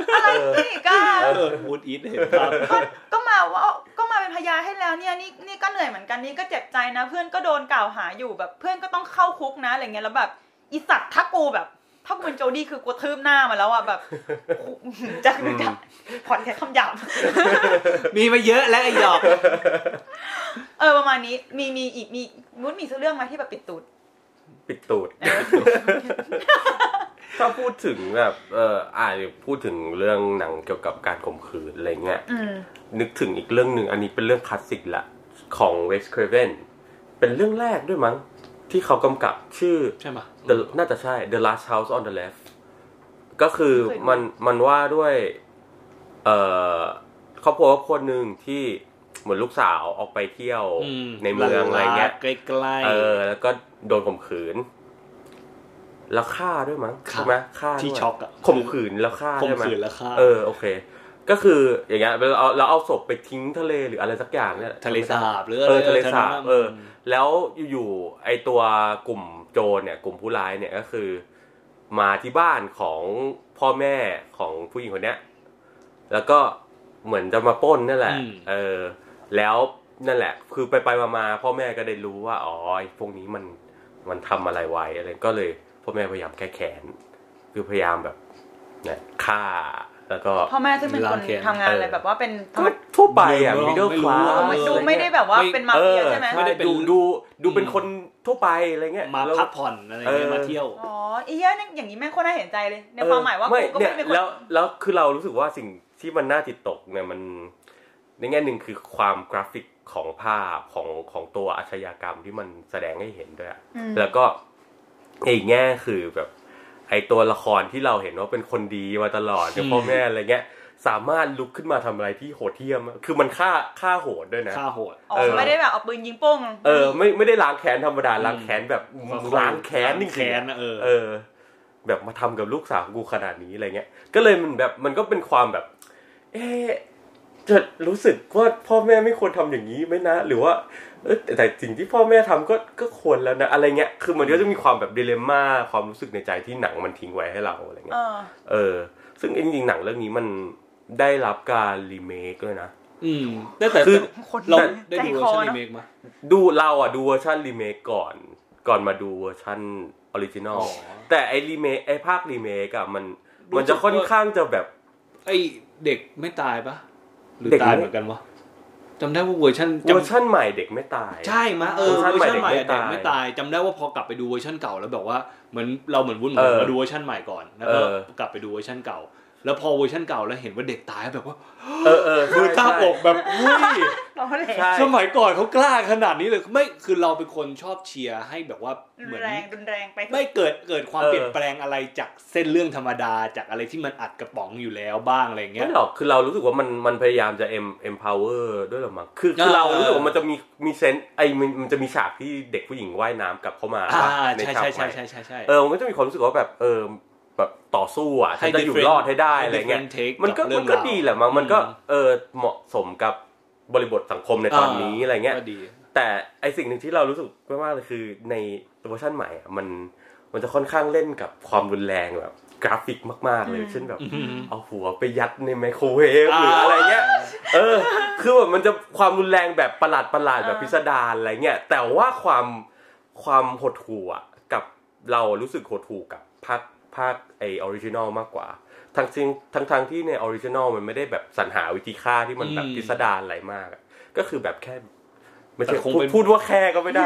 กอะไรอีกอะเออวูดอีทเห็นภาพก็ก็มาว่าก็มาเป็นพยานให้แล้วเนี่ยนี่นี่ก็เหนื่อยเหมือนกันนี่ก็เจ็บใจนะ เพื่อนก็โดนกล่าวหาอยู่แบบ เพื่อนก็ต้องเข้าคุกนะอะไรเงี้ยแล้วแบบอีสัตว์ถ้ากูแบบ ถ้ากูเป็นโจดี้คือกูทืบหน้ามาแล้วอะแบบจะจะพอดแค่คำหยาบมีมาเยอะแล้วไอ้หยอกเออประมาณนี้ มีมีอีกมีมุดมีสักเรื่องไหมที่แบบปิดตูด ปิดตูด ถ้าพูดถึงแบบเอออ่าพูดถึงเรื่องหนังเกี่ยวกับการข่มขืนอะไรเงี้ยอืมนึกถึงอีกเรื่องหนึ่งอันนี้เป็นเรื่องคลาสสิกละของ Wes Craven เป็นเรื่องแรกด้วยมั้ง ที่เขากำกับชื่อใช่ไหม The น่าจะใช่ The Last House on the Left ก็คือเคยดูมันมันว่าด้วย เอ่อครอบครัวครอบครัวหนึ่งที่เหมือนลูกสาวออกไปเที่ยวในเมืองอะไรเงี้ย ใกล้ๆ เออ แล้วก็โดนข่มขืน แล้วฆ่าด้วยมั้งฆ่าใช่ไหมฆ่าที่ด้วยช็อกอะข่มขืนแล้วฆ่าข่มใช่ไหมขืนแล้วฆ่า เออโอเค ก็คืออย่างเงี้ยเราเอาเราเอาศพไปทิ้งทะเลหรืออะไรสักอย่างเนี่ยทะเลสาบหรือเออทะเลสาบนั้นเออ แล้วอยู่ๆไอตัวกลุ่มโจรเนี่ย กลุ่มผู้ร้ายเนี่ยก็คือ มาที่บ้านของพ่อแม่ของผู้หญิงคนเนี้ยแล้วก็เหมือนจะมาปล้นนั่นแหละอืมเออ แล้วนั่นแหละ คือไปไปๆมาๆพ่อแม่ก็ได้รู้ว่าอ๋อไอ้พวกนี้มันมันทำอะไรไว้อะไรก็เลย พ่อแม่พยายามแก้แค้นคือพยายามแบบเนี่ยฆ่า แล้วก็พ่อแม่ซึ่งเป็นคนทำงานอะไรแบบว่าเป็นธรรมก็ทั่วไปอะไม่รู้ middle ไม่รู้ class ไม่รู้ดูไม่ได้แบบว่าเป็นมาเฟียใช่ไหมไม่ได้ดูดูดูเป็นคนทั่วไปอะไรเงี้ยมาแล้วพักผ่อนอะไรเงี้ยเออมาเที่ยวอ๋อไอ้เหี้ยนี่อย่างนี้แม่งโคตรน่าเห็นใจเลย ในความหมายว่าไม่กูก็เนี่ไม่ยได้เป็นคนแล้วแล้วคือเรารู้สึกว่าสิ่งที่มันน่าจิตตกเนี่ยมันในแง่หนึ่งคือความกราฟิกของภาพของของตัวอาชญากรรมที่มันแสดงให้เห็นด้วยอะอืมแล้วก็อีกแง่คือแบบ ไอตัวละครที่เราเห็นว่าเป็นคนดีมาตลอดกับอืมพ่อแม่อะไรเงี้ยสามารถลุกขึ้นมาทำอะไรที่โหดเหี้ยมอะคือมันฆ่าฆ่าโหดด้วยนะฆ่าโหดอ๋อเออไม่ได้แบบเอาปืนยิงโป้ง เออ ไม่ไม่ได้ล้างแค้นธรรมดาอืมล้างแค้นแบบล้างแค้นจริงๆแค้นนะเออเออ แบบมาทำกับลูกสาวกูขนาดนี้อะไรเงี้ย ก็เลยมันแบบมันก็เป็นความแบบ เอ๊ะจะรู้สึกว่าพ่อแม่ไม่ควรทำอย่างนี้ไหมนะ หรือว่าเออ แต่แต่สิ่งที่พ่อแม่ทำก็ก็ควรแล้วนะอะไรเงี้ยคือมันก็จะมีความแบบดิเลม่าความรู้สึกในใจที่หนังมันทิ้งไว้ให้เราอะไรเอเงี้ยอเออ ซึ่งจริงๆหนังเรื่องนี้มันได้รับการรีเมคด้วยนะอืมแต่แต่คือคนใจเราได้ดูเวอร์ชันรีเนอะดูเราอะดูเวอร์ชันรีเมคก่อน ก่อนมาดูเวอร์ชัน original อ๋อแต่ไอรีเมคไอภาครีเมคอะมันรู้สึกมันจะค่อนข้างจะแบบ ไอเด็กไม่ตายปะหรือเด็กตายไม่เหมือนกันวะ จำได้ว่าเวอร์ชันเวอร์ชันใหม่เด็กไม่ตาย ใช่มะเออเวอร์ชันเวอร์ชันใหใหม่ม่เด็กเด็กไม่ตายไม่ตายจำได้ว่าพอกลับไปดูเวอร์ชันเก่าแล้วแบบว่าเหมือนเราเหมือนวุ่นเหมืเออนอมาดูเวอร์ชันใหม่ก่อนแล้วก็เออกลับไปดูเวอร์ชันเก่า แล้วพอเวอร์ชันเก่าแล้วเห็นว่าเด็กตายแบบว่าเออเออมือใช่ตาบอกแบบอุ้ยเราเลยใช่สมัยก่อนเขากล้าขนาดนี้เลยไม่คือเราเป็นคนชอบเชียร์ให้แบบว่ารุเหมืนอนแรงรุนแรงไปไม่เกิดเกิดความเออเปลี่ยนแปลงอะไรจากเส้นเรื่องธรรมดาจากอะไรที่มันอัดกระป๋องอยู่แล้วบ้างอะไรเงี้ยไม่หรอกคือเรารู้สึกว่ามันมันพยายามจะ em empower ด้วยหรอมั้งคือคือเออเรารู้สึกว่ามันจะมีมีเซนไอมันมันจะมีฉากที่เด็กผู้หญิงว่ายน้ำกลับเข้ามาอ่าในใช่ฉากใช่ใหใช่ม่ใช่ใช่ใช่เออมันก็จะมีความรู้สึกว่าแบบเออ แบบต่อสู้อะฉันจะอยู่รอดให้ได้อะไรเงี้ย different take มันก็บเรื่มัอนงก็ราวดีแหละมั้งมันก็อืมเออเหมาะสมกับบริบทสังคมในตอนนี้อะไรเงี้ยก็ดีแต่ไอสิ่งหนึ่งที่เรารู้สึกมากๆเลยคือในเวอร์ชันใหม่อะมันมันจะค่อนข้างเล่นกับความรุนแรงแบบกราฟิกมาก ๆ เลย เช่นแบบอืมเอาหัวไปยัดในไมโครเวฟหรืออะไรเงี้ย เออ คือแบบมันจะความรุนแรงแบบประหลาดประหลาดๆแบบพิสดารอะไรเงี้ย แต่ว่าความความหดหู่อะกับเรารู้สึกหดหู่กับภาค ภาคไอ้ original มากกว่า ทั้งจริงทั้งทางที่ใน original มันไม่ได้แบบสรรหาวิธีฆ่าที่มันแบบอืมพิสดารอะไรมากอะก็คือแบบแค่ไม่ใช่แต่คงพูดเป็นพูดว่าแค่ก็ไม่ได้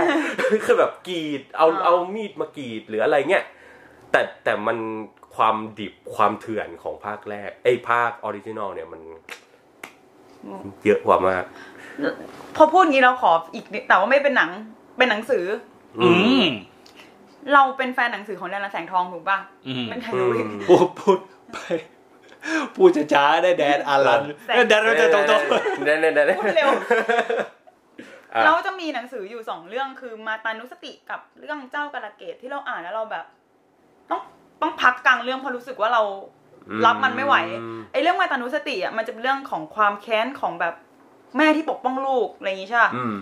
คือแบบกรีดเอาอ่าเอามีดมากรีดหรืออะไรเงี้ยแต่แต่มันความดิบความเถื่อนของภาคแรกไอ้ภาค original เนี่ยมันเยอะกว่ามาก พอพูดงี้เราขออีกนิดแต่ว่าไม่เป็นหนังเป็นหนังสือ อืม เราเป็นแฟนหนังสือของแดนอรัญ แสงทองถูกป่ะอืมเป็นใครอืรู้มพูดพูดไปพูดช้าๆได้แดนอรัญแสงแดนเราจะตรงเน่เน่เน่พูดเร็วอะเราจะมีหนังสืออยู่สองเรื่องคือมาตานุสติกับเรื่องเจ้าการะเกดที่เราอ่านแล้วเราแบบ ต้องต้องพักกลางเรื่องเพราะรู้สึกว่าเรารับมันไม่ไหวไอ้เรื่องมาตานุสติอะมันจะเป็นเรื่องของความแค้นของแบบแม่ที่ปกป้องลูกอะไรอย่างงี้ใช่ปะอืม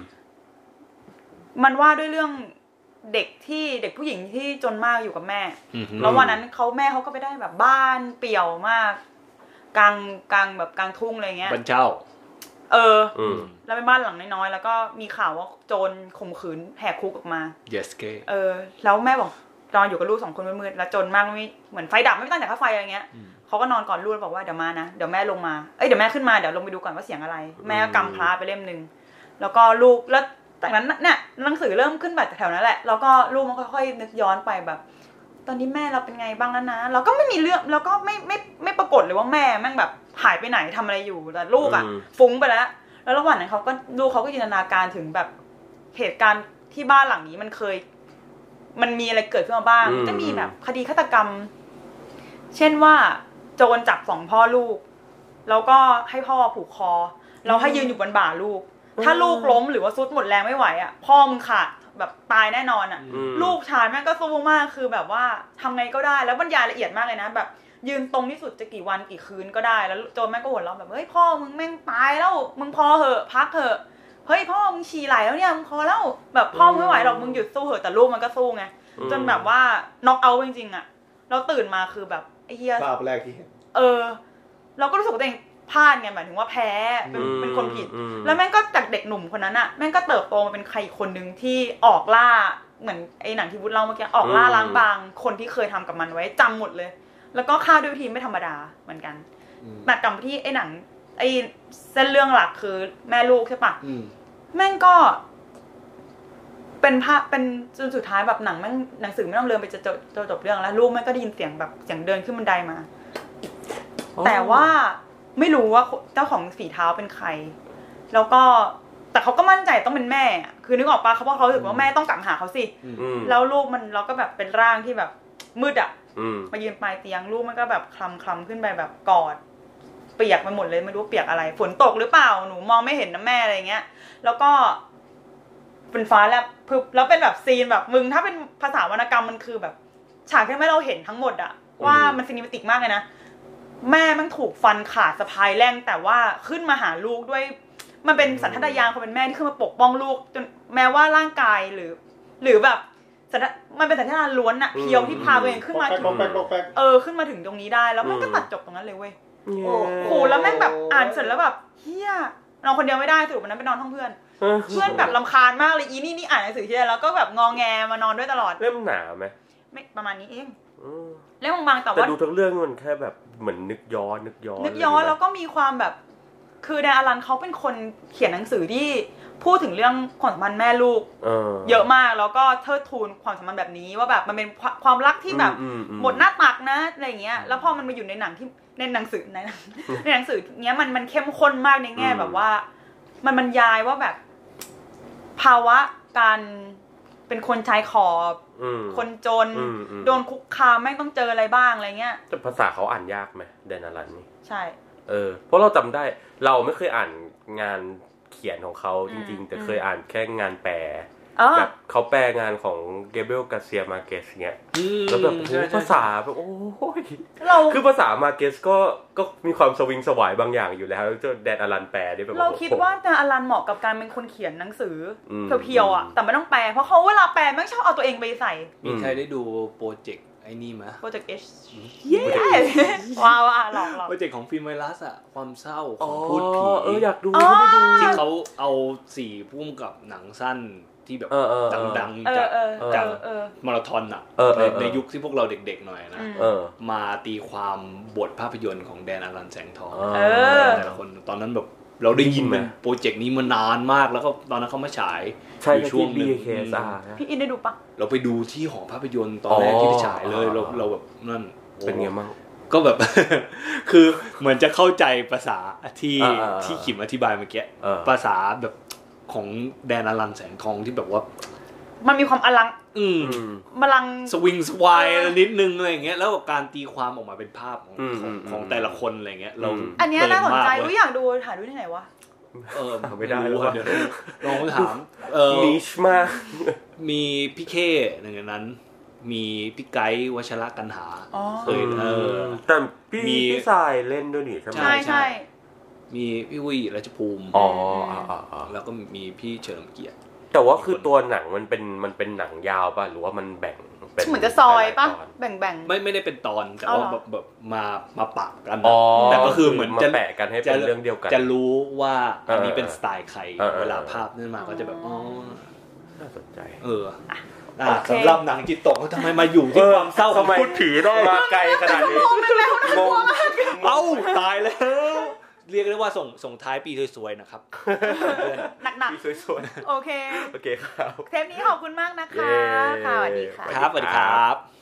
มันว่าด้วยเรื่อง เด็กที่เด็กผู้หญิงที่จนมากอยู่กับแม่ๆอืมแล้ววันนั้นเขาแม่เขาก็ไปได้แบบบ้านเปี่ยวมากกลางกลางแบบกลางทุ่งอะไรเงี้ยบรรเจ้า เอออืมแล้วเป็นบ้านหลังน้อยๆแล้วก็มีข่าวว่าโจรข่มขืนแหกคุกออกมา yes k เออ แล้วแม่บอกนอนอยู่กับลูกสองคนมืดๆแล้วจนมากไม่เหมือนไฟดับไม่ตั้งแต่ค่าไฟอะไรเงี้ยอืมเขาก็นอนก่อนลูกแล้วบอกว่าเดี๋ยวมานะเดี๋ยวแม่ลงมาเอ้ยเดี๋ยวแม่ขึ้นมาเดี๋ยวลงไปดูก่อนว่าเสียงอะไร แม่ก็กำพระไปเล่มหนึ่งแล้วก็ลูกแล้ว จากนั้นเนี่ยหนังสือเริ่มขึ้นแบบแถวนั้นแหละแล้วก็ลูกมันค่อยๆนึกย้อนไปแบบ ตอนนี้แม่เราเป็นไงบ้างแล้วนะเราก็ไม่มีเรื่องแล้วก็ไม่ไม่ไม่ปรากฏเลยว่าแม่แม่งแบบหายไปไหนทำอะไรอยู่แต่ลูกอะอืมฟุ้งไปแล้ว แล้วระหว่างนั้นเขาก็ลูกเขาก็จินตนาการถึงแบบเหตุการณ์ที่บ้านหลังนี้มันเคย มันมีอะไรเกิดขึ้นมาบ้างอืมจะมีแบบคดีฆาตกรรม เช่นว่าโจรจับสองพ่อลูก แล้วก็ให้พ่อผูกคอแล้วให้ยืนอยู่บนบ่าลูก ถ้าลูกล้มหรือว่าซุดหมดแรงไม่ไหวอะพ่อมึงขาดแบบตายแน่นอนอะอืมลูกชายแม่งก็สู้มากคือแบบว่าทำไงก็ได้แล้วบรรยายละเอียดมากเลยนะแบบ ยืนตรงที่สุดจะกี่วันกี่คืนก็ได้แล้วโจรแม่งก็หัวเราะแบบเฮ้ยพ่อมึงแม่งตายแล้วมึงพอเหอะพักเหอะเฮ้ยพ่อมึงฉี่ไหลแล้วเนี่ยมึงพอแล้วแบบพ่อมึงไม่ไหวหรอกมึงหยุดสู้เหอะแต่ลูกมันก็สู้ไงจนแบบว่าน็อกเอาจริงๆอะเราตื่นมาคือแบบไอ้เฮียภาพแรกที่เห็นเออ เราก็รู้สึกว่าตัวเอง พลาดไงหมายถึงว่าแพ้เป็นอืมเป็นคนผิดอืมแล้วแม่งก็จากเด็กหนุ่มคนนั้นอะแม่งก็เติบโตมาเป็นใครอีกคนหนึ่งที่ออกล่าเหมือนไอ้หนังที่วุฒิเล่าเมื่อกี้ออกล่าอืมล้างบางคนที่เคยทำกับมันไว้จำหมดเลย แล้วก็ฆ่าด้วยวิธีไม่ธรรมดาเหมือนกันแต่กลับมาที่ไอ้หนัง ไอ้เส้นเรื่องหลักคือแม่ลูกใช่ปะอืมแม่งก็ เป็นภาพเป็นจนสุดท้ายแบบหนังแม่งหนังสือไม่ต้องเรียนไปจะจบจะจบเรื่องแล้วลูกแม่งก็ได้ยินเสียงแบบเสียงเดินขึ้นบันไดมา แต่ว่า ไม่รู้ว่าเจ้าของฝีเท้าเป็นใคร แล้วก็แต่เขาก็มั่นใจต้องเป็นแม่อะคือนึกออกปะเขาเพราะเขารู้สึกว่าแม่ต้องกลับมาหาเขาสิ อืมแล้วลูกมันเราก็แบบเป็นร่างที่แบบมืดอะอืมมายืนปลายเตียงลูกมันก็แบบคลำคลำขึ้นไปแบบกอด เปียกไปหมดเลยไม่รู้ว่าเปียกอะไร ฝนตกหรือเปล่าหนูมองไม่เห็นนะแม่อะไรเงี้ย แล้วก็เป็นฟ้าแลบพึบแล้วเป็นแบบซีนแบบมึงถ้าเป็นภาษาวรรณกรรมมันคือแบบ ฉากที่ไม่เราเห็นทั้งหมดอะว่ามันซีนิมติกมากเลยนะ แม่มันถูกฟันขาดสะพายแรงแต่ว่าขึ้นมาหาลูกด้วย มันเป็นสัญชาตญาณคนเป็นแม่ที่ขึ้นมาปกป้องลูกจนแม้ว่าร่างกายหรือ หรือแบบสัญชามันเป็นสัญชาตญาณล้วนอะเพียวที่พาตัวเองขึ้นมาถึงปอกแป๊กปอกแป๊กเออขึ้นมาถึงตรงนี้ได้ แล้วมันก็อืมตัดจบตรงนั้นเลยเว้ยเนี่ยโอ้โหแล้วแม่งแบบอ่านเสร็จแล้วแบบเฮียนอนคนเดียวไม่ได้สรุปวันนั้นไปนอนห้องเพื่อนเออเพื่อนแบบลำคาญมากเลยอีนี่นี่อ่านหนังสือที่ไหนแล้วก็แบบงอแงมานอนด้วยตลอดเล่มหนาไหมไม่ประมาณนี้เองอืมเล่มบางๆแต่แต่ว่าดูทั้งเรื่องมันแค่แบบ เหมือนนึกย้อนนึกย้อนนึกย้อนเลยะแล้วก็มีความแบบ คือแดนอลันเขาเป็นคนเขียนหนังสือที่พูดถึงเรื่องความสัมพันธ์แม่ลูกเออเยอะมากแล้วก็เทิดทูนความสัมพันธ์แบบนี้ว่าแบบมันเป็นความความรักที่แบบอืมอืมหมดหน้าตักนะอะไรอย่างเงี้ย แล้วพอมันมาอยู่ในหนังที่ในหนังสือในหนังในหนังสือเงี้ยมันมันเข้มข้นมากในแง่อืมแบบว่า มันบรรยายว่าแบบ ภาวะการเป็นคนชายขอบอืม คนจนอืมอืมโดนคุกคามแม่งต้องเจออะไรบ้างอะไรเงี้ยแต่ภาษาเขาอ่านยากไหมแดนอารันนี่ใช่ เออ เพราะเราจำได้เราไม่เคยอ่านงานเขียนของเขาจริง ๆ แต่อืมเคยอ่านแค่งานแปลเออ แบบเขาแปลงานของเกเบรียลกาเซียมาเกสเงี้ยอืมแล้วแบบโอ้โหใช่ใช่ภาษาแบบโอ้ยเราคือภาษามาเกสก็ก็มีความสวิงสวายบางอย่างอยู่แล้วเจ้าแดนอารันแปลนี่แบบเราโอ้โหคิดว่าแดนอลันเหมาะกับการเป็นคนเขียนหนังสืออมเพียวๆอะแต่ไม่ต้องแปลเพราะเขาเวลาแปลแม่งชอบเอาตัวเองไปใส่ มีใครได้ดูโปรเจกต์ไอ้นี่ไหมโปรเจกต์เอชเย้ว้าวอะหลอกหลอกโปรเจกต์ของฟิล์มไวรัสอะความเศร้าขอ๋อองพูดผีเอออยากดูอ๋อไม่ได้ดูที่เขาเอาสี่พุ่มกับหนังสั้น ที่แบบเออเออเออดังเอๆอจากเออเอจากอเออมาราธอนอะเออเอในอเออในยุคที่พวกเราเด็กๆหน่อยนะอืมเออมาตีความบทภาพยนตร์ของแดนอารันแสงทองเออแต่ละคนตอนนั้นแบบเราได้ยินไหมโปรเจกต์นี้มานานมากแล้วก็ตอนนั้นเขามาฉายใช่อยู่ช่วงหนึ่ง BKSR นะพี่อินได้ดูปะเราไปดูที่หอภาพยนตร์ตอนแรกที่ไปฉายเลยอ๋อเราเราแบบนั่นโอ้เป็นไงบ้างก็แบบ คือเหมือนจะเข้าใจภาษาที่อ่าอ่าอ่าที่ขิมอธิบายเมื่อกี้เออภาษาแบบ ของแดนอลันแสงทองที่แบบว่า มันมีความอลัง อืมอืมมลังสวิงสวายเออนิดนึงอะไรอย่างเงี้ยแล้วการตีความออกมาเป็นภาพของอืมของอืมของแต่ละคนอะไรเงี้ยเราอืมอันเนี้ยน่าสนใจเพลิอุ้ยมากอยากดูถ่ายดูที่ไหนวะเออไม่ได้รู้แล้วอะวะเดี๋ยวลองไปถามเออนิชมากมีพี่เคหนึ่งในนั้น มีพี่ไกด์วัชระกันหาอ๋อเคยเออแต่พี่มีพี่สายเล่นด้วยนี่ใช่ไหมใช่ใช่ใช่ มีพี่วุ้ยรัชภูมิอ๋ออ่าอ่าอ่าแล้วก็มีพี่เฉลิมเกียรติ แต่ว่าคือตัวหนังมันเป็นมันเป็นหนังยาวป่ะหรือว่ามันแบ่งเป็นเหมือนจะซอยปะหลาๆตอนแบ่งแบ่งไม่ไม่ได้เป็นตอนแต่เอาว่าเหรอแบบแบบมามาปะกันอ๋อแต่ก็คือเหมือนมาจะแปะกันให้เป็นเรื่องเดียวกัน จะรู้ว่าอันนี้เออเป็นสไตล์ใครเออเออเวลาภาพนั่นมาก็จะแบบอ๋อน่าสนใจ เอออะโอเคสำหรับหนังจิตตกทำไมมาอยู่ที่ความเศร้าของทำไมพูดผีได้มาไกลขนาดนี้งงเอ้าตายแล้ว เรียกได้ว่าส่งส่งท้ายปีสวยๆนะครับเพื่อนหนักหนักพี่สวยๆโอเคๆโอเคครับเทปนี้ขอบคุณมากนะคะเย้ค่ะสวัสดีค่ะครับสวัสดีครับ